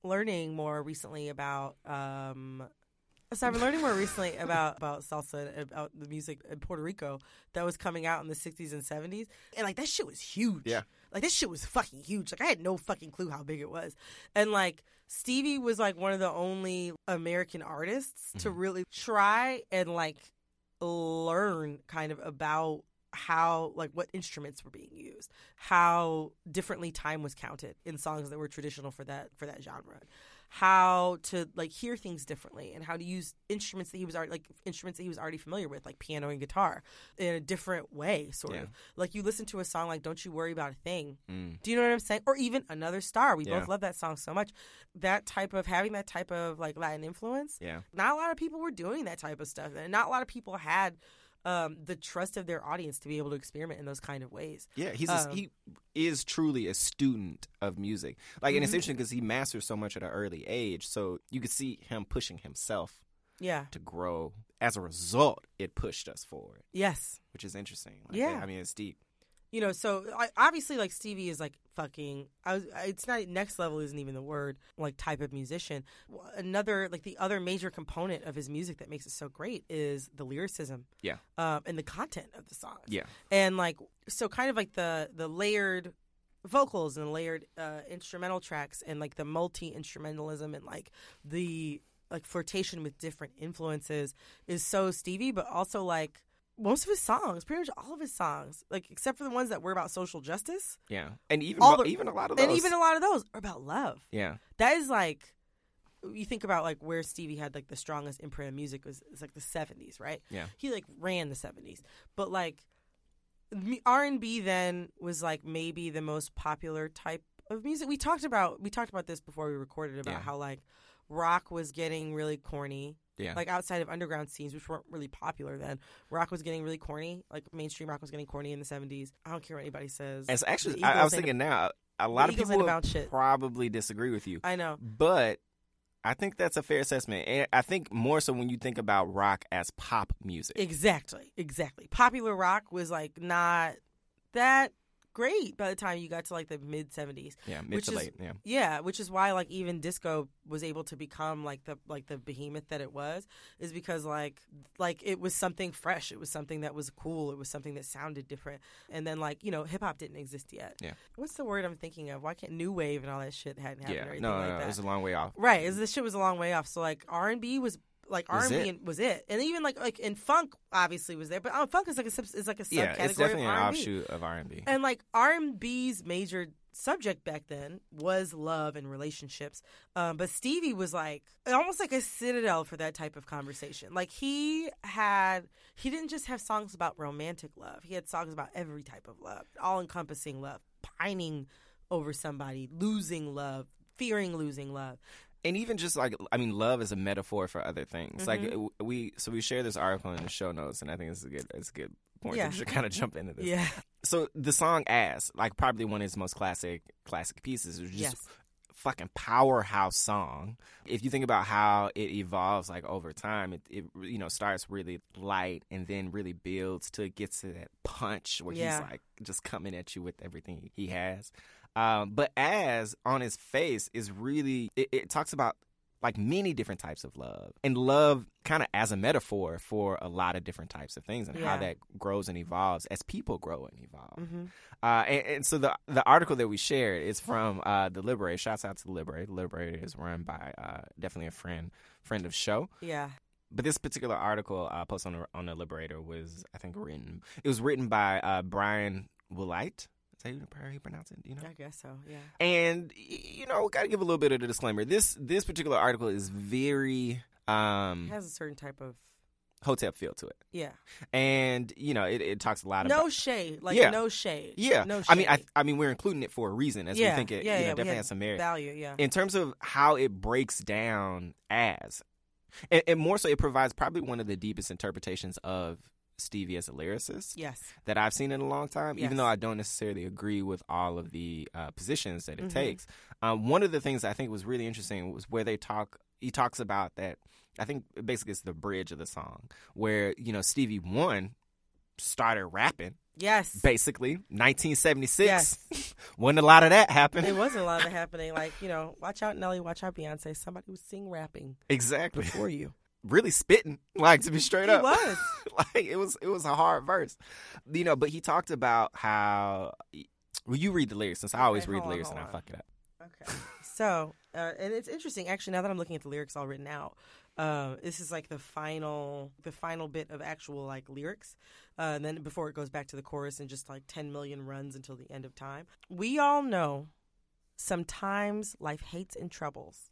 learning more recently about um. So I've been learning more recently about about salsa and about the music in Puerto Rico that was coming out in the '60s and '70s, and like that shit was huge. Yeah. like this shit was fucking huge. Like I had no fucking clue how big it was, and like Stevie was like one of the only American artists to really try and like learn kind of about how like what instruments were being used, how differently time was counted in songs that were traditional for that for that genre. How to like hear things differently and how to use instruments that he was already like instruments that he was already familiar with, like piano and guitar, in a different way, sort Yeah. of. Like you listen to a song like "Don't You Worry About a Thing," Mm. Do you know what I'm saying? Or even Another Star. We Yeah. both love that song so much. That type of having that type of like Latin influence. Yeah. Not a lot of people were doing that type of stuff, and not a lot of people had um, the trust of their audience to be able to experiment in those kind of ways. Yeah, he's a, Um, he is truly a student of music. Like, and it's Mhm. interesting because he masters so much at an early age. So you could see him pushing himself Yeah. to grow. As a result, it pushed us forward, Yes. which is interesting. Like, Yeah. I mean, it's deep. You know, so I, obviously, like Stevie is like fucking. I was. It's not next level. Isn't even the word. Like type of musician. Another like the other major component of his music that makes it so great is the lyricism. Yeah. Um, and the content of the songs. Yeah. and like so kind of like the the layered vocals and layered uh, instrumental tracks and like the multi instrumentalism and like the like flirtation with different influences is so Stevie, but also like most of his songs, pretty much all of his songs, like except for the ones that were about social justice, Yeah. And even All the- even a lot of those. and even a lot of those are about love. yeah. That is like you think about like where Stevie had like the strongest imprint of music was, it's like the seventies, right? Yeah. He like ran the seventies, but like R and B then was like maybe the most popular type of music. We talked about we talked about this before we recorded about Yeah. how like rock was getting really corny. Yeah. Like outside of underground scenes, which weren't really popular then, rock was getting really corny. Like mainstream rock was getting corny in the seventies. I don't care what anybody says. As actually, I, I was thinking now. a lot of people about shit. probably disagree with you, I know. but I think that's a fair assessment. And I think more so when you think about rock as pop music. Exactly, exactly. Popular rock was like not that great by the time you got to like the mid seventies. yeah, mid which to is- late. Yeah. Yeah, which is why like even disco was able to become like the like the behemoth that it was is because like like it was something fresh. It was something that was cool. It was something that sounded different. And then like, you know, hip hop didn't exist yet. Yeah. What's the word I'm thinking of? Why can't new wave and all that shit hadn't happened Yeah. or anything No, no, like no, that? it was a long way off. Right, is this shit was a long way off. So like R and B was like R and B was it, and even like like and funk obviously was there, but uh, funk is like a sub- is like a subcategory Yeah, it's definitely of an R&B. offshoot of R and B. And like R and B's major subject back then was love and relationships, um, but Stevie was like almost like a citadel for that type of conversation. Like he had, he didn't just have songs about romantic love; he had songs about every type of love, all encompassing love, pining over somebody, losing love, fearing losing love. And even just like I mean, love is a metaphor for other things. Like Mm-hmm. it- we, so we share this article in the show notes, and I think it's a good, it's a good point Yeah. to kind of jump into this. Yeah. So the song "As," like probably one of his most classic, classic pieces, is just Yes. fucking powerhouse song. If you think about how it evolves, like over time, it, it you know starts really light and then really builds till it gets to that punch where Yeah. he's like just coming at you with everything he has. Um, but as on his face is really it, it talks about like many different types of love and love kind of as a metaphor for a lot of different types of things and how that grows and evolves as people grow and evolve. hmm Uh, and, and so the the article that we shared is from uh, the Liberator. Shouts out to the Liberator. The Liberator is run by uh, definitely a friend friend of show. Yeah. But this particular article uh, posted on the, on the Liberator was I think written. It was written by uh, Brian Willite. How you pronounce it? You know? I guess so. Yeah. And you know, got to give a little bit of a disclaimer. This this particular article is very It um, has a certain type of hotep feel to it, yeah. and you know, it, it talks a lot about No shade. Like Yeah. no shade. Yeah, No shade. I mean, I I mean, we're including it for a reason, as yeah. we think it yeah, you know, yeah, definitely has some merit. Value. Yeah. In terms of how it breaks down as, and, and more so, it provides probably one of the deepest interpretations of Stevie as a lyricist yes. that I've seen in a long time. Yes. Even though I don't necessarily agree with all of the uh, positions that it Mhm. takes, um, one of the things I think was really interesting was where they talk. He talks about that. I think basically it's the bridge of the song where you know Stevie one started rapping Yes. basically 1976 Yes. wasn't a lot of that happening It wasn't a lot of it happening. Like you know, watch out Nelly, watch out Beyonce. Somebody was sing rapping exactly before you. Really spitting like to be straight He up was. like it was it was a hard verse you know but he talked about how well you read the lyrics since i always Okay, read the on, lyrics and i on. fuck it up Okay. So, uh, and it's interesting actually. Now that I'm looking at the lyrics all written out, uh, this is like the final, the final bit of actual like lyrics. Uh, and then before it goes back to the chorus and just like 10 million runs until the end of time. We all know sometimes life hates and troubles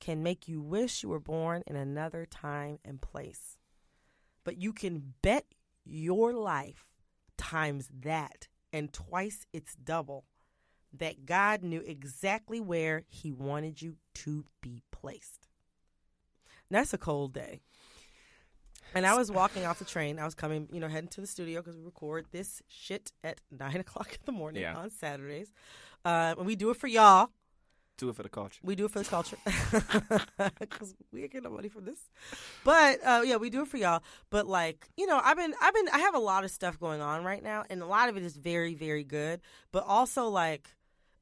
can make you wish you were born in another time and place. But you can bet your life times that and twice its double that God knew exactly where He wanted you to be placed. That's a cold day. And I was walking off the train. I was coming, you know, heading to the studio because we record this shit at nine o'clock in the morning Yeah. on Saturdays. Uh, and we do it for y'all. Do it for the culture We do it for the culture because we ain't getting no money from this. But uh, yeah, we do it for y'all. But like you know, I've been, I've been, I have a lot of stuff going on right now, and a lot of it is very, very good. But also like,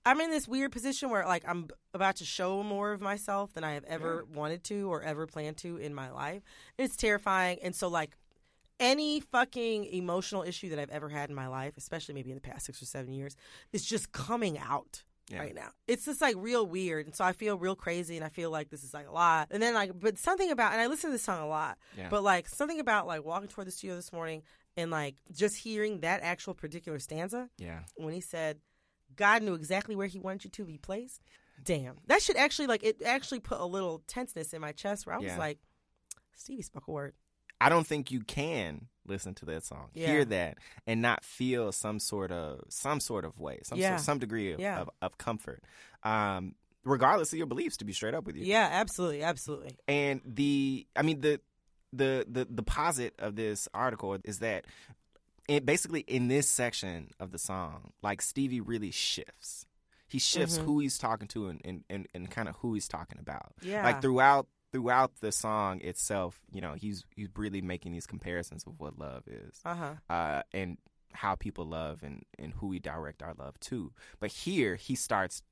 I'm in this weird position where like I'm about to show more of myself than I have ever wanted to or ever planned to in my life. It's terrifying, and so like. Any fucking emotional issue that I've ever had in my life, especially maybe in the past six or seven years, is just coming out Yeah. right now. It's just like real weird. And so I feel real crazy and I feel like this is like a lot. And then like but something about and I listen to this song a lot. Yeah. But like something about like walking toward the studio this morning and like just hearing that actual particular stanza yeah when he said God knew exactly where he wanted you to be placed. Damn. That should actually like it actually put a little tenseness in my chest where I was Yeah. like, Stevie spoke a word. i don't think you can listen to that song Yeah. hear that and not feel some sort of some sort of way some Yeah. sort, some degree of, Yeah. of, of comfort um regardless of your beliefs to be straight up with you Yeah, absolutely, absolutely. And the, I mean, the, the, the, the posit of this article is that it basically in this section of the song, like Stevie really shifts. He shifts Mhm. who he's talking to and, and, and, and kind of who he's talking about. Yeah. Like throughout throughout the song itself, you know, he's he's really making these comparisons of what love is. Uh huh. uh, and how people love and, and who we direct our love to. But here he starts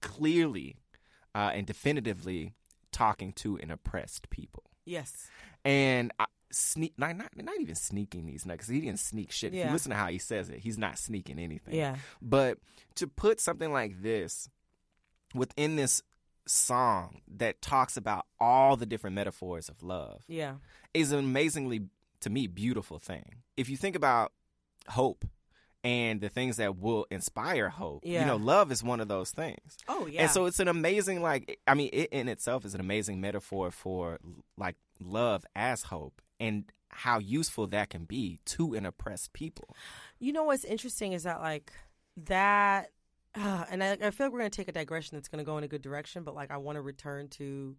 clearly uh, and definitively talking to an oppressed people. Yes. And I, sneak, not, not not even sneaking these nuggets. He didn't sneak shit. If you listen to how he says it, he's not sneaking anything. Yeah. But to put something like this within this song that talks about all the different metaphors of love Yeah. is an amazingly to me beautiful thing. If you think about hope and the things that will inspire hope, you know, love is one of those things. Oh yeah. And so it's an amazing like I mean it in itself is an amazing metaphor for like love as hope and how useful that can be to an oppressed people. You know what's interesting is that like that, uh, and I, I feel like we're gonna take a digression that's gonna go in a good direction, but like I want to return to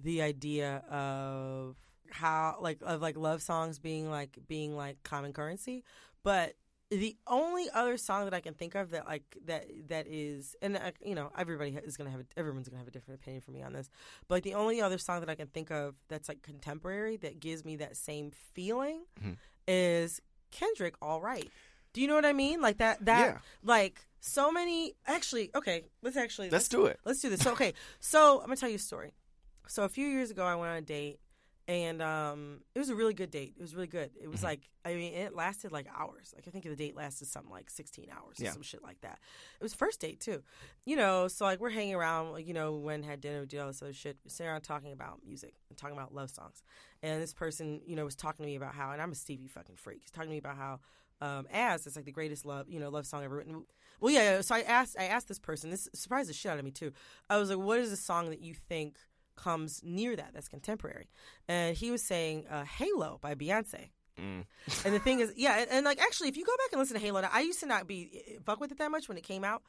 the idea of how like of like love songs being like being like common currency, but the only other song that I can think of that like that that is and uh, you know everybody is gonna have a, everyone's gonna have a different opinion from me on this, but the only other song that I can think of that's like contemporary that gives me that same feeling Mhm. is Kendrick. All right, do you know what I mean? Like that that Yeah. like so many. Actually, okay, let's actually Let's do it. Let's do this. So, okay, so I'm gonna tell you a story. So a few years ago, I went on a date, and um, it was a really good date. It was really good. It was Mhm. like, I mean, it lasted like hours. Like I think the date lasted something like 16 hours or Yeah. some shit like that. It was first date too, you know. So like we're hanging around, like, you know, we went had dinner, we did all this other shit, We're sitting around talking about music and talking about love songs. And this person, you know, was talking to me about how, and I'm a Stevie fucking freak. He's talking to me about how um, "As" it's like the greatest love, you know, love song ever written. Well, yeah. So I asked, I asked this person. This surprised the shit out of me too. I was like, "What is a song that you think comes near that? That's contemporary?" And he was saying uh, "Halo" by Beyonce. Mm. And the thing is, yeah, and, and like actually, if you go back and listen to Halo, I used to not be fuck with it that much when it came out.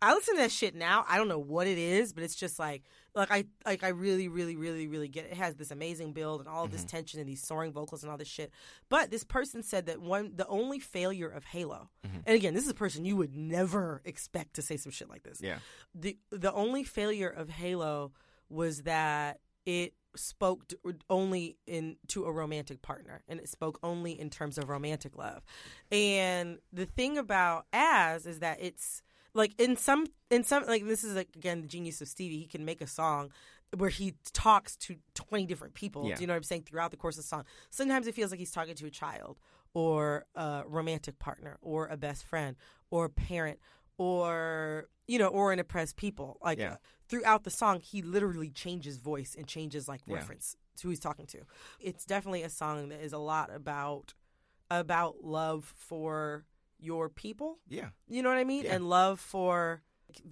I listen to that shit now. I don't know what it is, but it's just like, like I, like I really, really, really, really get it. It has this amazing build and all of this mm-hmm. tension and these soaring vocals and all this shit. But this person said that one, the only failure of Halo, mm-hmm. and again, this is a person you would never expect to say some shit like this. Yeah. The the only failure of Halo was that it spoke only in to a romantic partner and it spoke only in terms of romantic love and the thing about as is that it's like in some in some like this is like again the genius of stevie he can make a song where he talks to 20 different people Yeah. do you know what i'm saying throughout the course of the song sometimes it feels like he's talking to a child or a romantic partner or a best friend or a parent or you know or an oppressed people like Yeah. throughout the song he literally changes voice and changes like Yeah. reference to who he's talking to it's definitely a song that is a lot about about love for your people Yeah. you know what i mean Yeah. and love for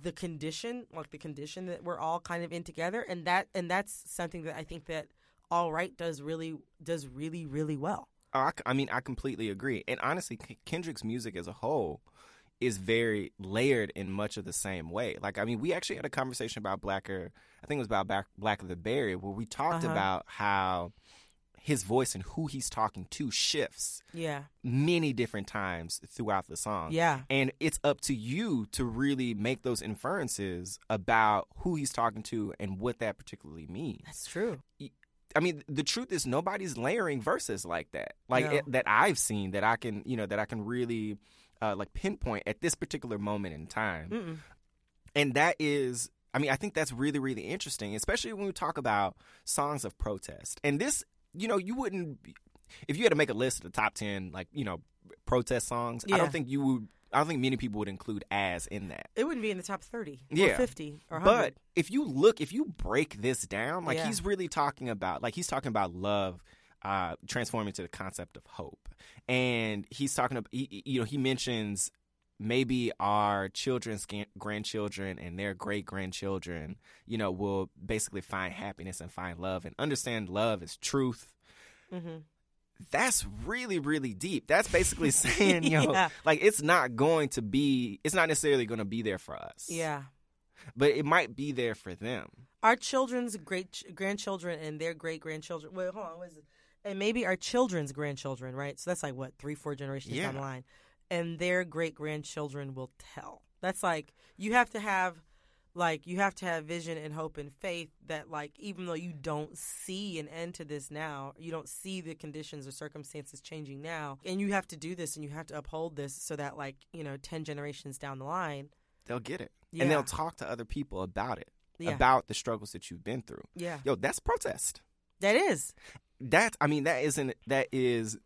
the condition like the condition that we're all kind of in together and that and that's something that i think that all right does really does really really well Oh, I, I mean, I completely agree. And honestly, K- Kendrick's music as a whole is very layered in much of the same way. Like, I mean, we actually had a conversation about Blacker. I think it was about Black, Blacker the Berry, where we talked Uh-huh. about how his voice and who he's talking to shifts yeah many different times throughout the song. yeah And it's up to you to really make those inferences about who he's talking to and what that particularly means. that's true I mean, the truth is nobody's layering verses like that, like No. it, that I've seen that I can, you know, that I can really uh, like pinpoint at this particular moment in time, Mm-mm. and that is. I mean, I think that's really, really interesting, especially when we talk about songs of protest. And this, you know, you wouldn't, if you had to make a list of the top 10, like, you know, protest songs, I don't think you would, I don't think many people would include as in that. it wouldn't be in the top 30 or Yeah. 50 or 100 But if you look, if you break this down, like Yeah. he's really talking about, like he's talking about love uh, transforming to the concept of hope, and he's talking about, he, you know, he mentions maybe our children's grandchildren and their great grandchildren, you know, will basically find happiness and find love and understand love is truth. hmm That's really, really deep. That's basically saying, yo, Yeah. like it's not going to be, it's not necessarily going to be there for us. yeah But it might be there for them. our children's great grandchildren and their great grandchildren. Wait, hold on, what is it? And maybe our children's grandchildren, right? So that's like what three, four generations Yeah. down the line, and their great grandchildren will tell. That's like you have to have like you have to have vision and hope and faith that like even though you don't see an end to this now you don't see the conditions or circumstances changing now and you have to do this and you have to uphold this so that like you know 10 generations down the line They'll get it. Yeah. And they'll talk to other people about it, yeah about the struggles that you've been through. yeah Yo, that's protest. that is That I mean, that isn't that is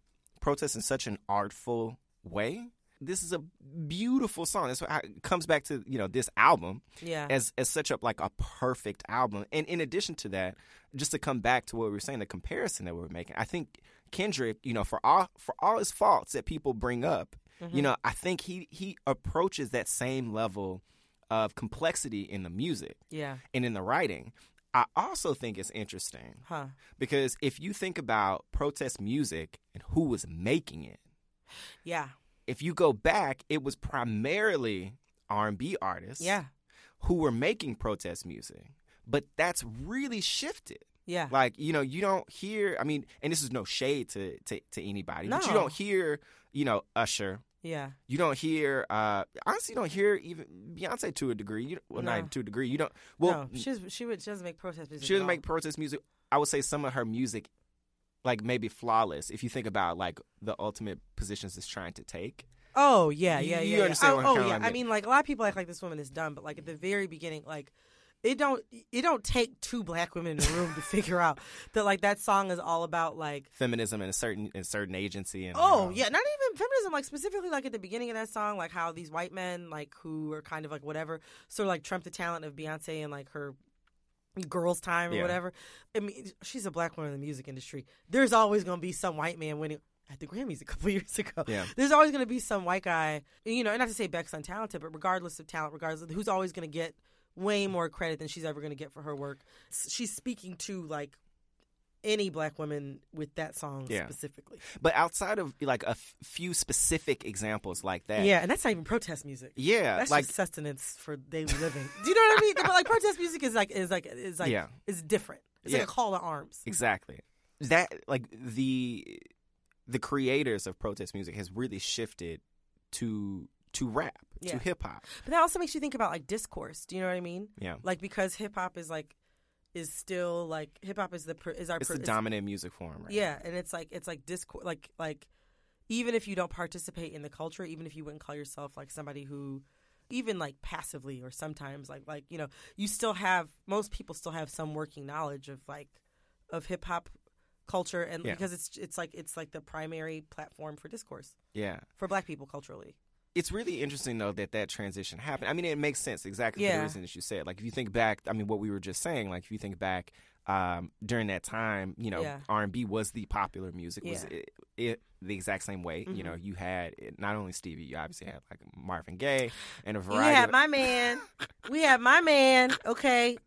protest in such an artful way. This is a beautiful song. That's what it comes back to you know this album yeah as as such a like a perfect album. And in addition to that, just to come back to what we were saying, the comparison that we were making, I think Kendrick, you know, for all for all his faults that people bring up, Mm-hmm. you know, I think he he approaches that same level of complexity in the music yeah and in the writing. I also think it's interesting huh because if you think about protest music and who was making it, yeah if you go back, it was primarily R&B artists yeah who were making protest music. But that's really shifted. yeah Like, you know, you don't hear I mean, and this is no shade to to, to anybody, but you don't hear, you know, Usher. yeah You don't hear uh honestly you don't hear even Beyonce to a degree. You well No. not to a degree. You don't well no she's she would she doesn't make protest music she doesn't make protest music. I would say some of her music, like maybe flawless. If you think about like the ultimate positions it's trying to take. Oh yeah, You- yeah, you yeah. understand oh, yeah. what oh, oh yeah. I mean, like a lot of people act like this woman is dumb, but like at the very beginning, like it don't it don't take two black women in a room to figure out that like that song is all about like Feminism and a certain and certain agency and oh you know, yeah, not even feminism. Like specifically like at the beginning of that song, like how these white men like who are kind of like whatever sort of like trump the talent of Beyonce and like her girls time or Yeah. whatever. I mean, she's a black woman in the music industry. There's always gonna be some white man winning. At the Grammys a couple years ago, Yeah. there's always going to be some white guy, you know, and not to say Beck's untalented, but regardless of talent, regardless of who's always going to get way more credit than she's ever going to get for her work. She's speaking to like any black woman with that song Yeah. specifically. But outside of like a f- few specific examples like that, Yeah, and that's not even protest music. yeah, That's like just sustenance for daily living. Do you know what I mean? But like protest music is like is like is like Yeah. is different. It's Yeah. like a call to arms. exactly that like the the creators of protest music has really shifted to to rap Yeah. to hip hop. But that also makes you think about like discourse. Do you know what I mean? Yeah, Like because hip hop is like is still like hip hop is the is our it's the dominant music form. Right Yeah, and it's like it's like discourse like like even if you don't participate in the culture, even if you wouldn't call yourself like somebody who even like passively or sometimes like like you know, you still have most people still have some working knowledge of like of hip hop culture and Yeah. because it's it's like it's like the primary platform for discourse yeah. for black people culturally. It's really interesting though that that transition happened. I mean, it makes sense exactly for the reason that you said. Like if you think back, I mean, what we were just saying. Like if you think back um, during that time, you know, Yeah. R and B was the popular music. Was it, it the exact same way? You Mhm. know, you had not only Stevie, you obviously had like Marvin Gaye and a We variety. have of, my man. we have my man. Okay.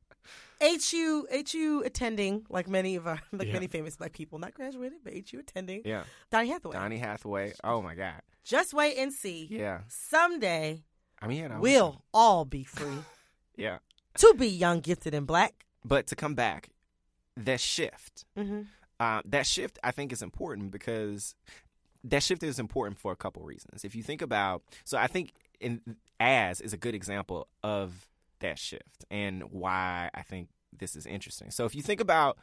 HU HU attending like many of our like Yeah. many famous black people not graduated but HU attending yeah, Donny Hathaway. Donny Hathaway. Oh my God. Just wait and see. Yeah. Someday I mean, yeah, we'll all be free Yeah. to be young, gifted, and black. But to come back, that shift, Mm-hmm. uh, that shift, I think is important because that shift is important for a couple reasons. If you think about, so I think in as is a good example of that shift and why I think this is interesting. So if you think about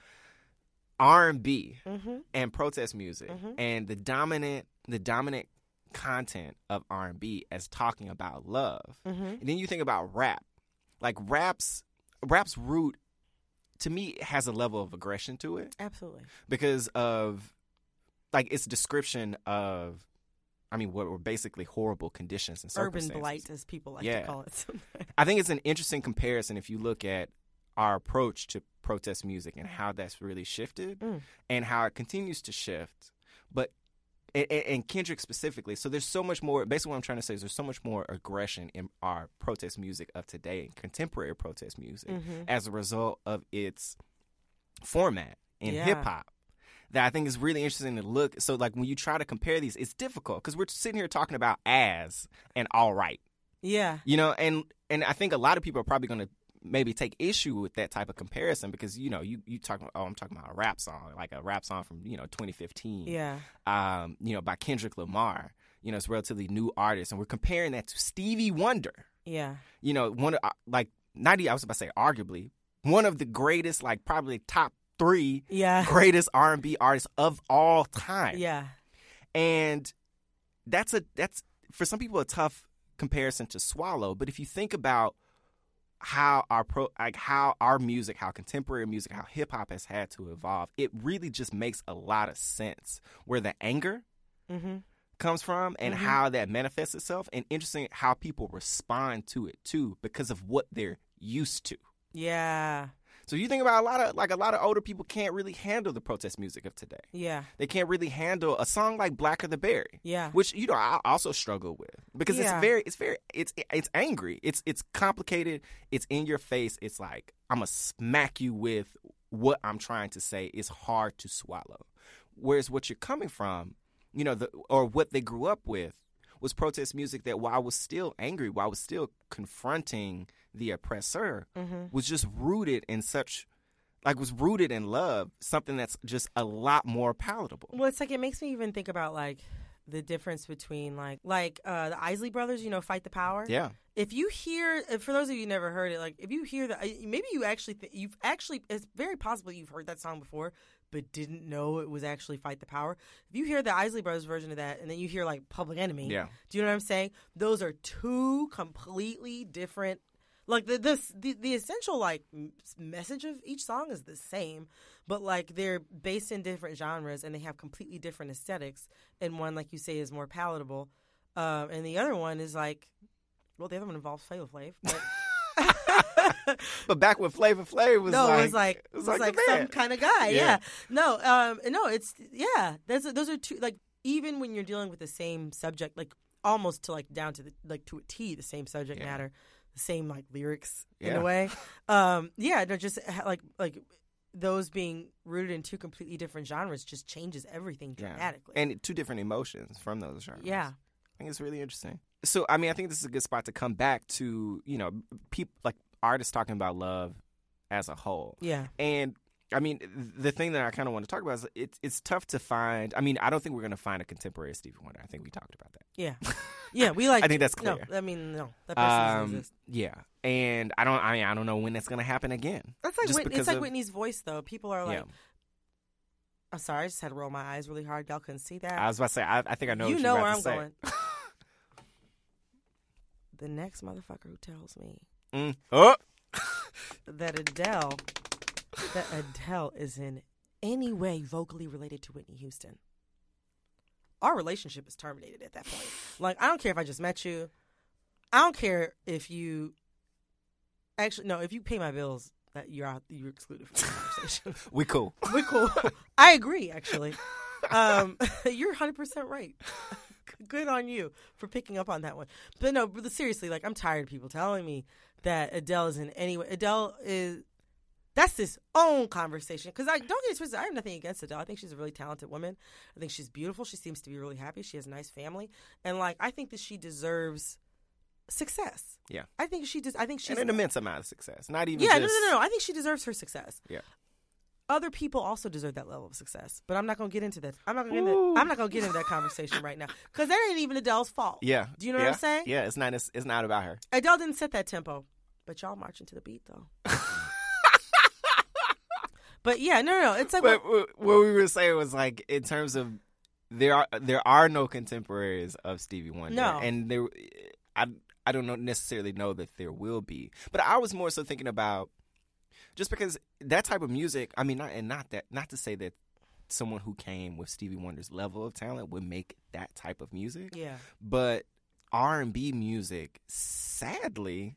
R and B Mm-hmm. and protest music Mhm. and the dominant the dominant content of R and B as talking about love, Mm-hmm. and then you think about rap. Like rap's rap's root to me has a level of aggression to it Absolutely. because of like its description of I mean what were basically horrible conditions and Urban blight, as people like Yeah. to call it. I think it's an interesting comparison if you look at our approach to protest music and how that's really shifted Mm. and how it continues to shift. But and, and- and Kendrick specifically, so there's so much more. Basically, what I'm trying to say is there's so much more aggression in our protest music of today, contemporary protest music, Mhm. as a result of its format in Yeah. hip hop. That I think is really interesting to look. So, like when you try to compare these, it's difficult because we're sitting here talking about as and all right Yeah. you know and and i think a lot of people are probably going to maybe take issue with that type of comparison because you know you you talking oh i'm talking about a rap song like a rap song from you know 2015 Yeah. um you know by kendrick lamar you know it's a relatively new artist and we're comparing that to stevie wonder Yeah. You know, one of uh, like not I was about to say arguably one of the greatest, like probably top three Yeah. greatest R and B artists of all time. Yeah. and that's a that's for some people a tough comparison to swallow. But if you think about how our pro like how our music, how contemporary music, how hip hop has had to evolve, it really just makes a lot of sense where the anger Mm-hmm. comes from and Mhm. how that manifests itself and interesting how people respond to it too because of what they're used to. Yeah. So you think about a lot of like a lot of older people can't really handle the protest music of today. Yeah. They can't really handle a song like Blacker the Berry Yeah. which you know I also struggle with because Yeah. it's very it's very it's it's angry it's it's complicated it's in your face it's like i'm gonna smack you with what i'm trying to say is hard to swallow whereas what you're coming from you know the or what they grew up with was protest music that while I was still angry while I was still confronting the oppressor Mm-hmm. was just rooted in such like was rooted in love something that's just a lot more palatable Well, it's like it makes me even think about like the difference between like like uh, the Isley brothers, you know, fight the power. yeah If you hear, if for those of you who never heard it, like if you hear that, maybe you actually th- you've actually it's very possible you've heard that song before, but didn't know it was actually fight the power. If you hear the Isley brothers version of that, and then you hear like Public Enemy, yeah do you know what I'm saying? Those are two completely different. Like the this the, the essential like message of each song is the same, but like they're based in different genres and they have completely different aesthetics. And one, like you say, is more palatable, um, and the other one is like, well, the other one involves Flavor Flav. But But back when Flavor Flav was no, like, it was like it was like, like the some kind of guy. Yeah. Yeah. No, um, no, it's yeah. That's those are two like even when you're dealing with the same subject, like almost to like down to the like to a T, the same subject Yeah. matter, the same like lyrics in a way. Um, yeah, no, just like like those being rooted in two completely different genres just changes everything Yeah. dramatically. and two different emotions from those genres. yeah, I think it's really interesting. So, I mean, I think this is a good spot to come back to, you know, people like artists talking about love as a whole. yeah, And I mean, the thing that I kind of want to talk about is it's it's tough to find. I mean, I don't think we're going to find a contemporary Stevie Wonder. I think we talked about that. yeah, yeah. We like. I think that's no. clear. I mean, no, that person doesn't Um, exist. yeah, and I don't. I mean, I don't know when that's going to happen again. That's like Whit- it's like of- Whitney's voice though. People are like, yeah, I'm sorry, I just had to roll my eyes really hard. Y'all couldn't see that. I was about to say. I, I think I know. you know where I'm say. going. the next motherfucker who tells me Mm. Oh, that Adele, that Adele is in any way vocally related to Whitney Houston, our relationship is terminated at that point. Like, I don't care if I just met you. I don't care if you actually no. If you pay my bills, that you're out, you're excluded from the conversation. we cool. We cool. I agree, actually. Um, you're 100 percent right. Good on you for picking up on that one. But no, but seriously, like I'm tired of people telling me that Adele is in any way. Adele is. That's his own conversation. Because I don't get it twisted. I have nothing against Adele. I think she's a really talented woman. I think she's beautiful. She seems to be really happy. She has a nice family, and like I think that she deserves success. Yeah. I think she does. I think she's and an immense amount of success. Not even. yeah, just, no, no, no. I think she deserves her success. Yeah. Other people also deserve that level of success, but I'm not going to get into that. I'm not going to. Ooh. I'm not going to get into that conversation right now because that ain't even Adele's fault. Yeah. Do you know what. I'm saying? Yeah, it's not. It's, it's not about her. Adele didn't set that tempo, but y'all marching to the beat though. but yeah, no, no, no. It's like but what, what we were saying was like in terms of there are there are no contemporaries of Stevie Wonder, No. and there I I don't know necessarily know that there will be, but I was more so thinking about just because that type of music. I mean, not and not that not to say that someone who came with Stevie Wonder's level of talent would make that type of music, yeah, but R and B music, sadly,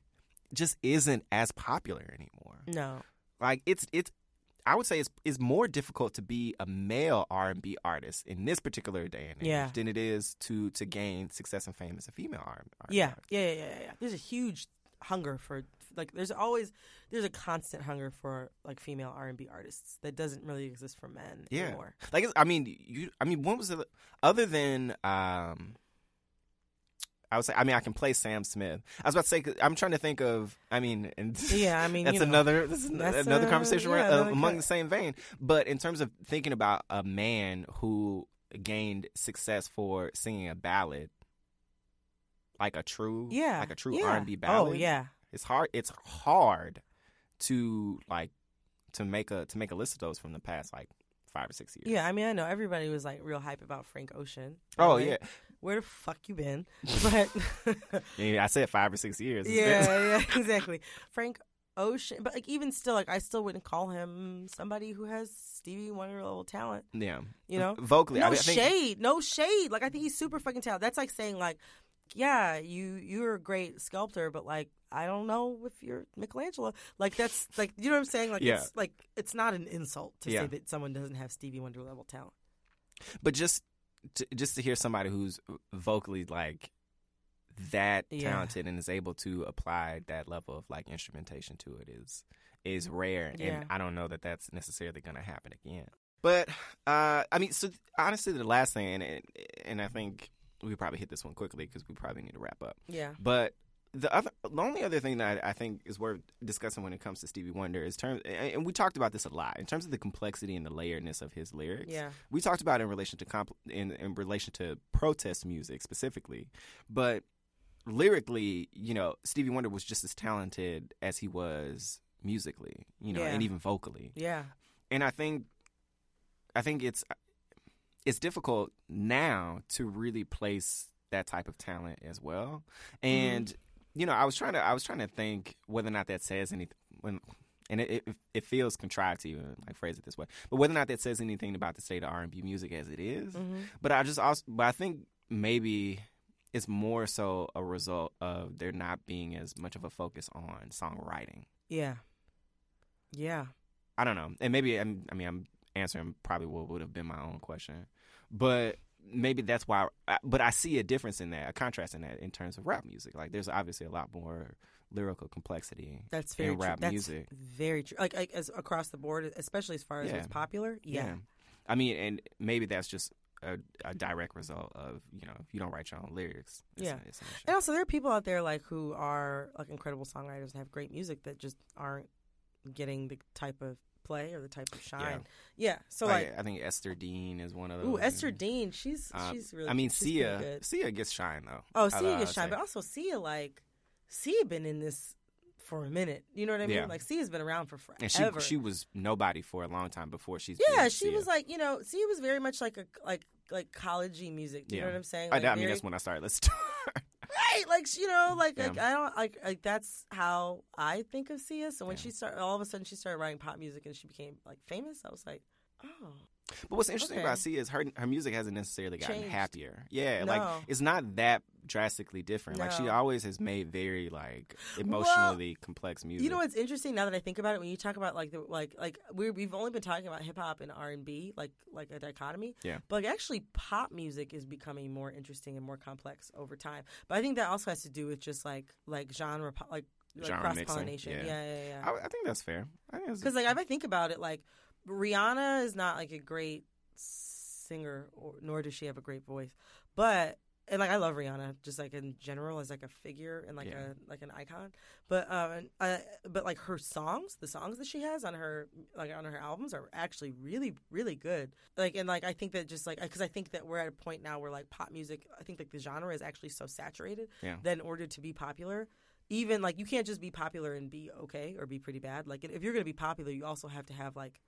just isn't as popular anymore no, like it's it's I would say it's it's more difficult to be a male R and B artist in this particular day and age Yeah. than it is to to gain success and fame as a female R and B yeah, artist. yeah, yeah, yeah, yeah. There's a huge hunger for like. There's always there's a constant hunger for like female R and B artists that doesn't really exist for men Yeah. anymore. Like I mean you I mean when was it other than um I would say I mean I can play Sam Smith. I was about to say, I'm trying to think of I mean and Yeah, I mean that's you know, another this is That's, another uh, conversation yeah, right, uh, among the same vein. But in terms of thinking about a man who gained success for singing a ballad, like a true Yeah, like a true yeah. R and B ballad. Oh yeah, It's hard. It's hard to like to make a to make a list of those from the past like five or six years. yeah. I mean, I know everybody was like real hype about Frank Ocean. Oh Like, yeah. where the fuck you been? But yeah. I said five or six years. It's yeah, been- yeah, exactly. Frank Ocean, but like even still, like I still wouldn't call him somebody who has Stevie Wonder level talent. yeah. You know, vocally. no I, I think, shade, no shade. Like I think he's super fucking talented. That's like saying like, yeah, you you're a great sculptor, but like I don't know if you're Michelangelo. Like that's like you know what I'm saying. Like Yeah. it's like it's not an insult to Yeah. say that someone doesn't have Stevie Wonder level talent. But just to, just to hear somebody who's vocally like that Yeah. talented and is able to apply that level of like instrumentation to it is is rare, Yeah. and I don't know that that's necessarily going to happen again. But uh, I mean, so honestly, the last thing, and and, and I think we probably hit this one quickly because we probably need to wrap up. Yeah, But the other, the only other thing that I, I think is worth discussing when it comes to Stevie Wonder is terms, and and we talked about this a lot in terms of the complexity and the layeredness of his lyrics. yeah, We talked about it in relation to compl- in, in relation to protest music specifically, but lyrically, you know, Stevie Wonder was just as talented as he was musically, you know, Yeah. and even vocally. yeah, And I think, I think it's it's difficult now to really place that type of talent as well. And mm-hmm. You know, I was trying to I was trying to think whether or not that says anything when. And it, it it feels contrived to even like phrase it this way, but whether or not that says anything about the state of R and B music as it is, hmm but I just also, but I think maybe it's more so a result of there not being as much of a focus on songwriting. yeah, yeah. I don't know, and maybe I'm, I mean I'm answering probably what would have been my own question, but maybe that's why. I, but I see a difference in that, a contrast in that, in terms of rap music. Like there's obviously a lot more lyrical complexity. That's very in rap true. That's music. very true. Like, like as across the board, especially as far as Yeah. what's popular. Yeah. I mean, and maybe that's just a, a direct result of you know if you don't write your own lyrics. It's, Yeah. an. And also, there are people out there like who are like incredible songwriters and have great music that just aren't getting the type of play or the type of shine. Yeah. So Like, like, I think Ester Dean is one of those. ooh, Ester Dean, she's Uh, she's really. I mean, Sia. Sia gets shine though. Oh, Sia gets shine, but also Sia like Sia been in this for a minute. You know what I mean? Yeah. Like Sia's been around for forever. and she she was nobody for a long time before she's. yeah, she Sia. was like you know Sia was very much like a like like collegey music. You Yeah. know what I'm saying? I, I mean, very- that's when I started listening. Right like you know like, Yeah. like i don't like like that's how i think of sia so when Yeah. she started all of a sudden she started writing pop music and she became like famous i was like oh But what's interesting Okay. about Sia is her her music hasn't necessarily gotten Changed. happier. Yeah, No. like it's not that drastically different. Like she always has made very like emotionally complex music. you know what's interesting now that i think about it when you talk about like the like like we we've only been talking about hip-hop and r&b like like a dichotomy Yeah. but like actually pop music is becoming more interesting and more complex over time but i think that also has to do with just like like genre like, like cross pollination. yeah. yeah yeah yeah I, I think that's fair. I think that's, Because like if I think about it, like Rihanna is not like a great singer, or nor does she have a great voice. But and like I love Rihanna, just like in general as like a figure and like Yeah. a like an icon. But um, uh, but like her songs, the songs that she has on her like on her albums are actually really really good. Like and like I think that just like because I think that we're at a point now where like pop music, I think like the genre is actually so saturated Yeah. that in order to be popular. Even like you can't just be popular and be okay or be pretty bad. Like if you're gonna be popular, you also have to have like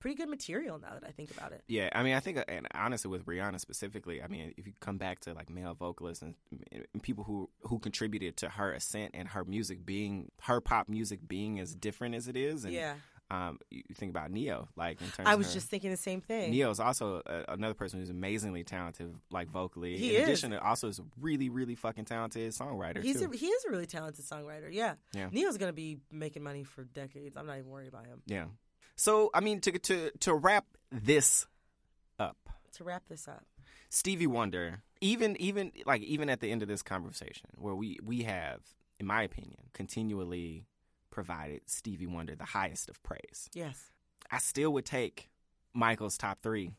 pretty good material. Now that I think about it, Yeah, I mean, I think, uh, and honestly, with Rihanna specifically, I mean, if you come back to like male vocalists and, and people who who contributed to her ascent and her music being her pop music being as different as it is, and yeah. um, you think about Ne-Yo, like in terms. I was her- just thinking the same thing. Ne-Yo is also a, another person who's amazingly talented, like vocally. He in is. addition, to also is a really, really fucking talented songwriter He's too. a, he is a really talented songwriter. Yeah. Yeah. Ne-Yo's gonna be making money for decades. I'm not even worried about him. yeah. So, I mean, to to to wrap this up, To wrap this up, Stevie Wonder, even even like even at the end of this conversation, where we we have, in my opinion, continually provided Stevie Wonder the highest of praise. yes, I still would take Michael's top three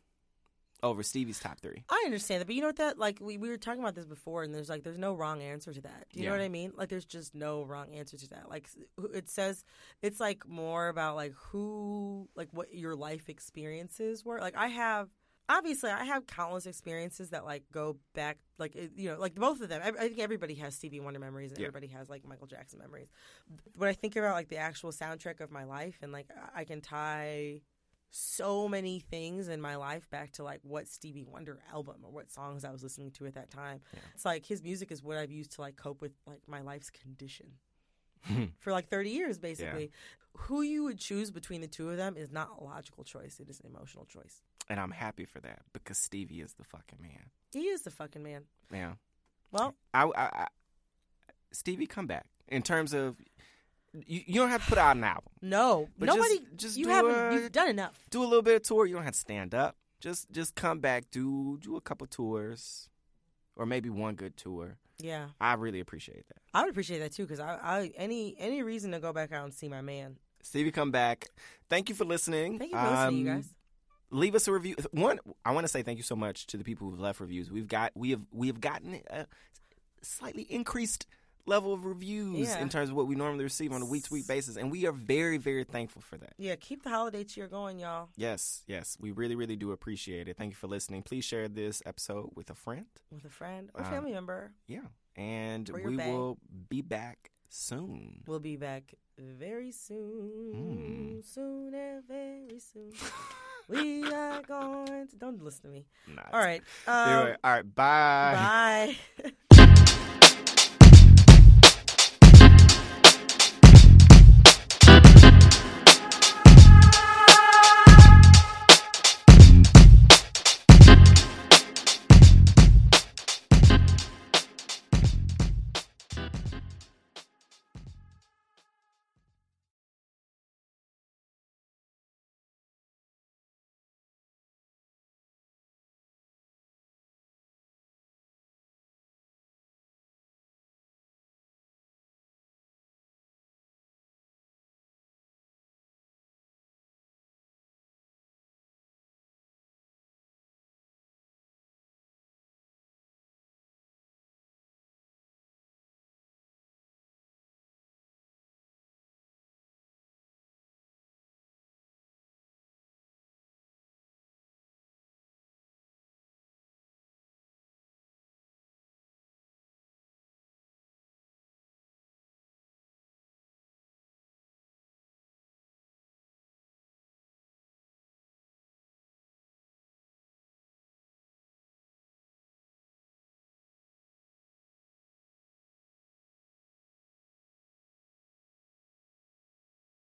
over Stevie's top three. I understand that, but you know what? That like we, we were talking about this before, and there's like there's no wrong answer to that. Do you know what I mean? Like there's just no wrong answer to that. Like it says, it's like more about like who like what your life experiences were. Like I have obviously I have countless experiences that like go back like you know like both of them. I, I think everybody has Stevie Wonder memories and Yeah. everybody has like Michael Jackson memories. When I think about like the actual soundtrack of my life and like I can tie so many things in my life back to like what Stevie Wonder album or what songs I was listening to at that time. Yeah. It's like his music is what I've used to like cope with like my life's condition hmm. for like 30 years basically. Who you would choose between the two of them is not a logical choice. It is an emotional choice. and I'm happy for that because Stevie is the fucking man. He is the fucking man. Yeah. Well, I, I, I Stevie, come back. In terms of, you, you don't have to put out an album. no, But nobody. just, just you do haven't. a, you've done enough. do a little bit of tour. You don't have to stand up. Just just come back. Do do a couple tours, or maybe one good tour. Yeah, I really appreciate that. I would appreciate that too because I, I any any reason to go back out and see my man. Stevie, come back. Thank you for listening. Thank you for listening, you Um, guys. leave us a review. One, I want to say thank you so much to the people who've left reviews. We've got we have we have gotten a slightly increased level of reviews Yeah. in terms of what we normally receive on a week to week basis, and we are very very thankful for that. Yeah, keep the holiday cheer going, y'all. Yes, yes, we really really do appreciate it. Thank you for listening. Please share this episode with a friend. With a friend or Um, family member. Yeah, and we will be back soon. We'll be back very soon. Mm. Soon and very soon. we are going to. Don't listen to me. Nah, All right. Um, Anyway, all right. Bye. Bye.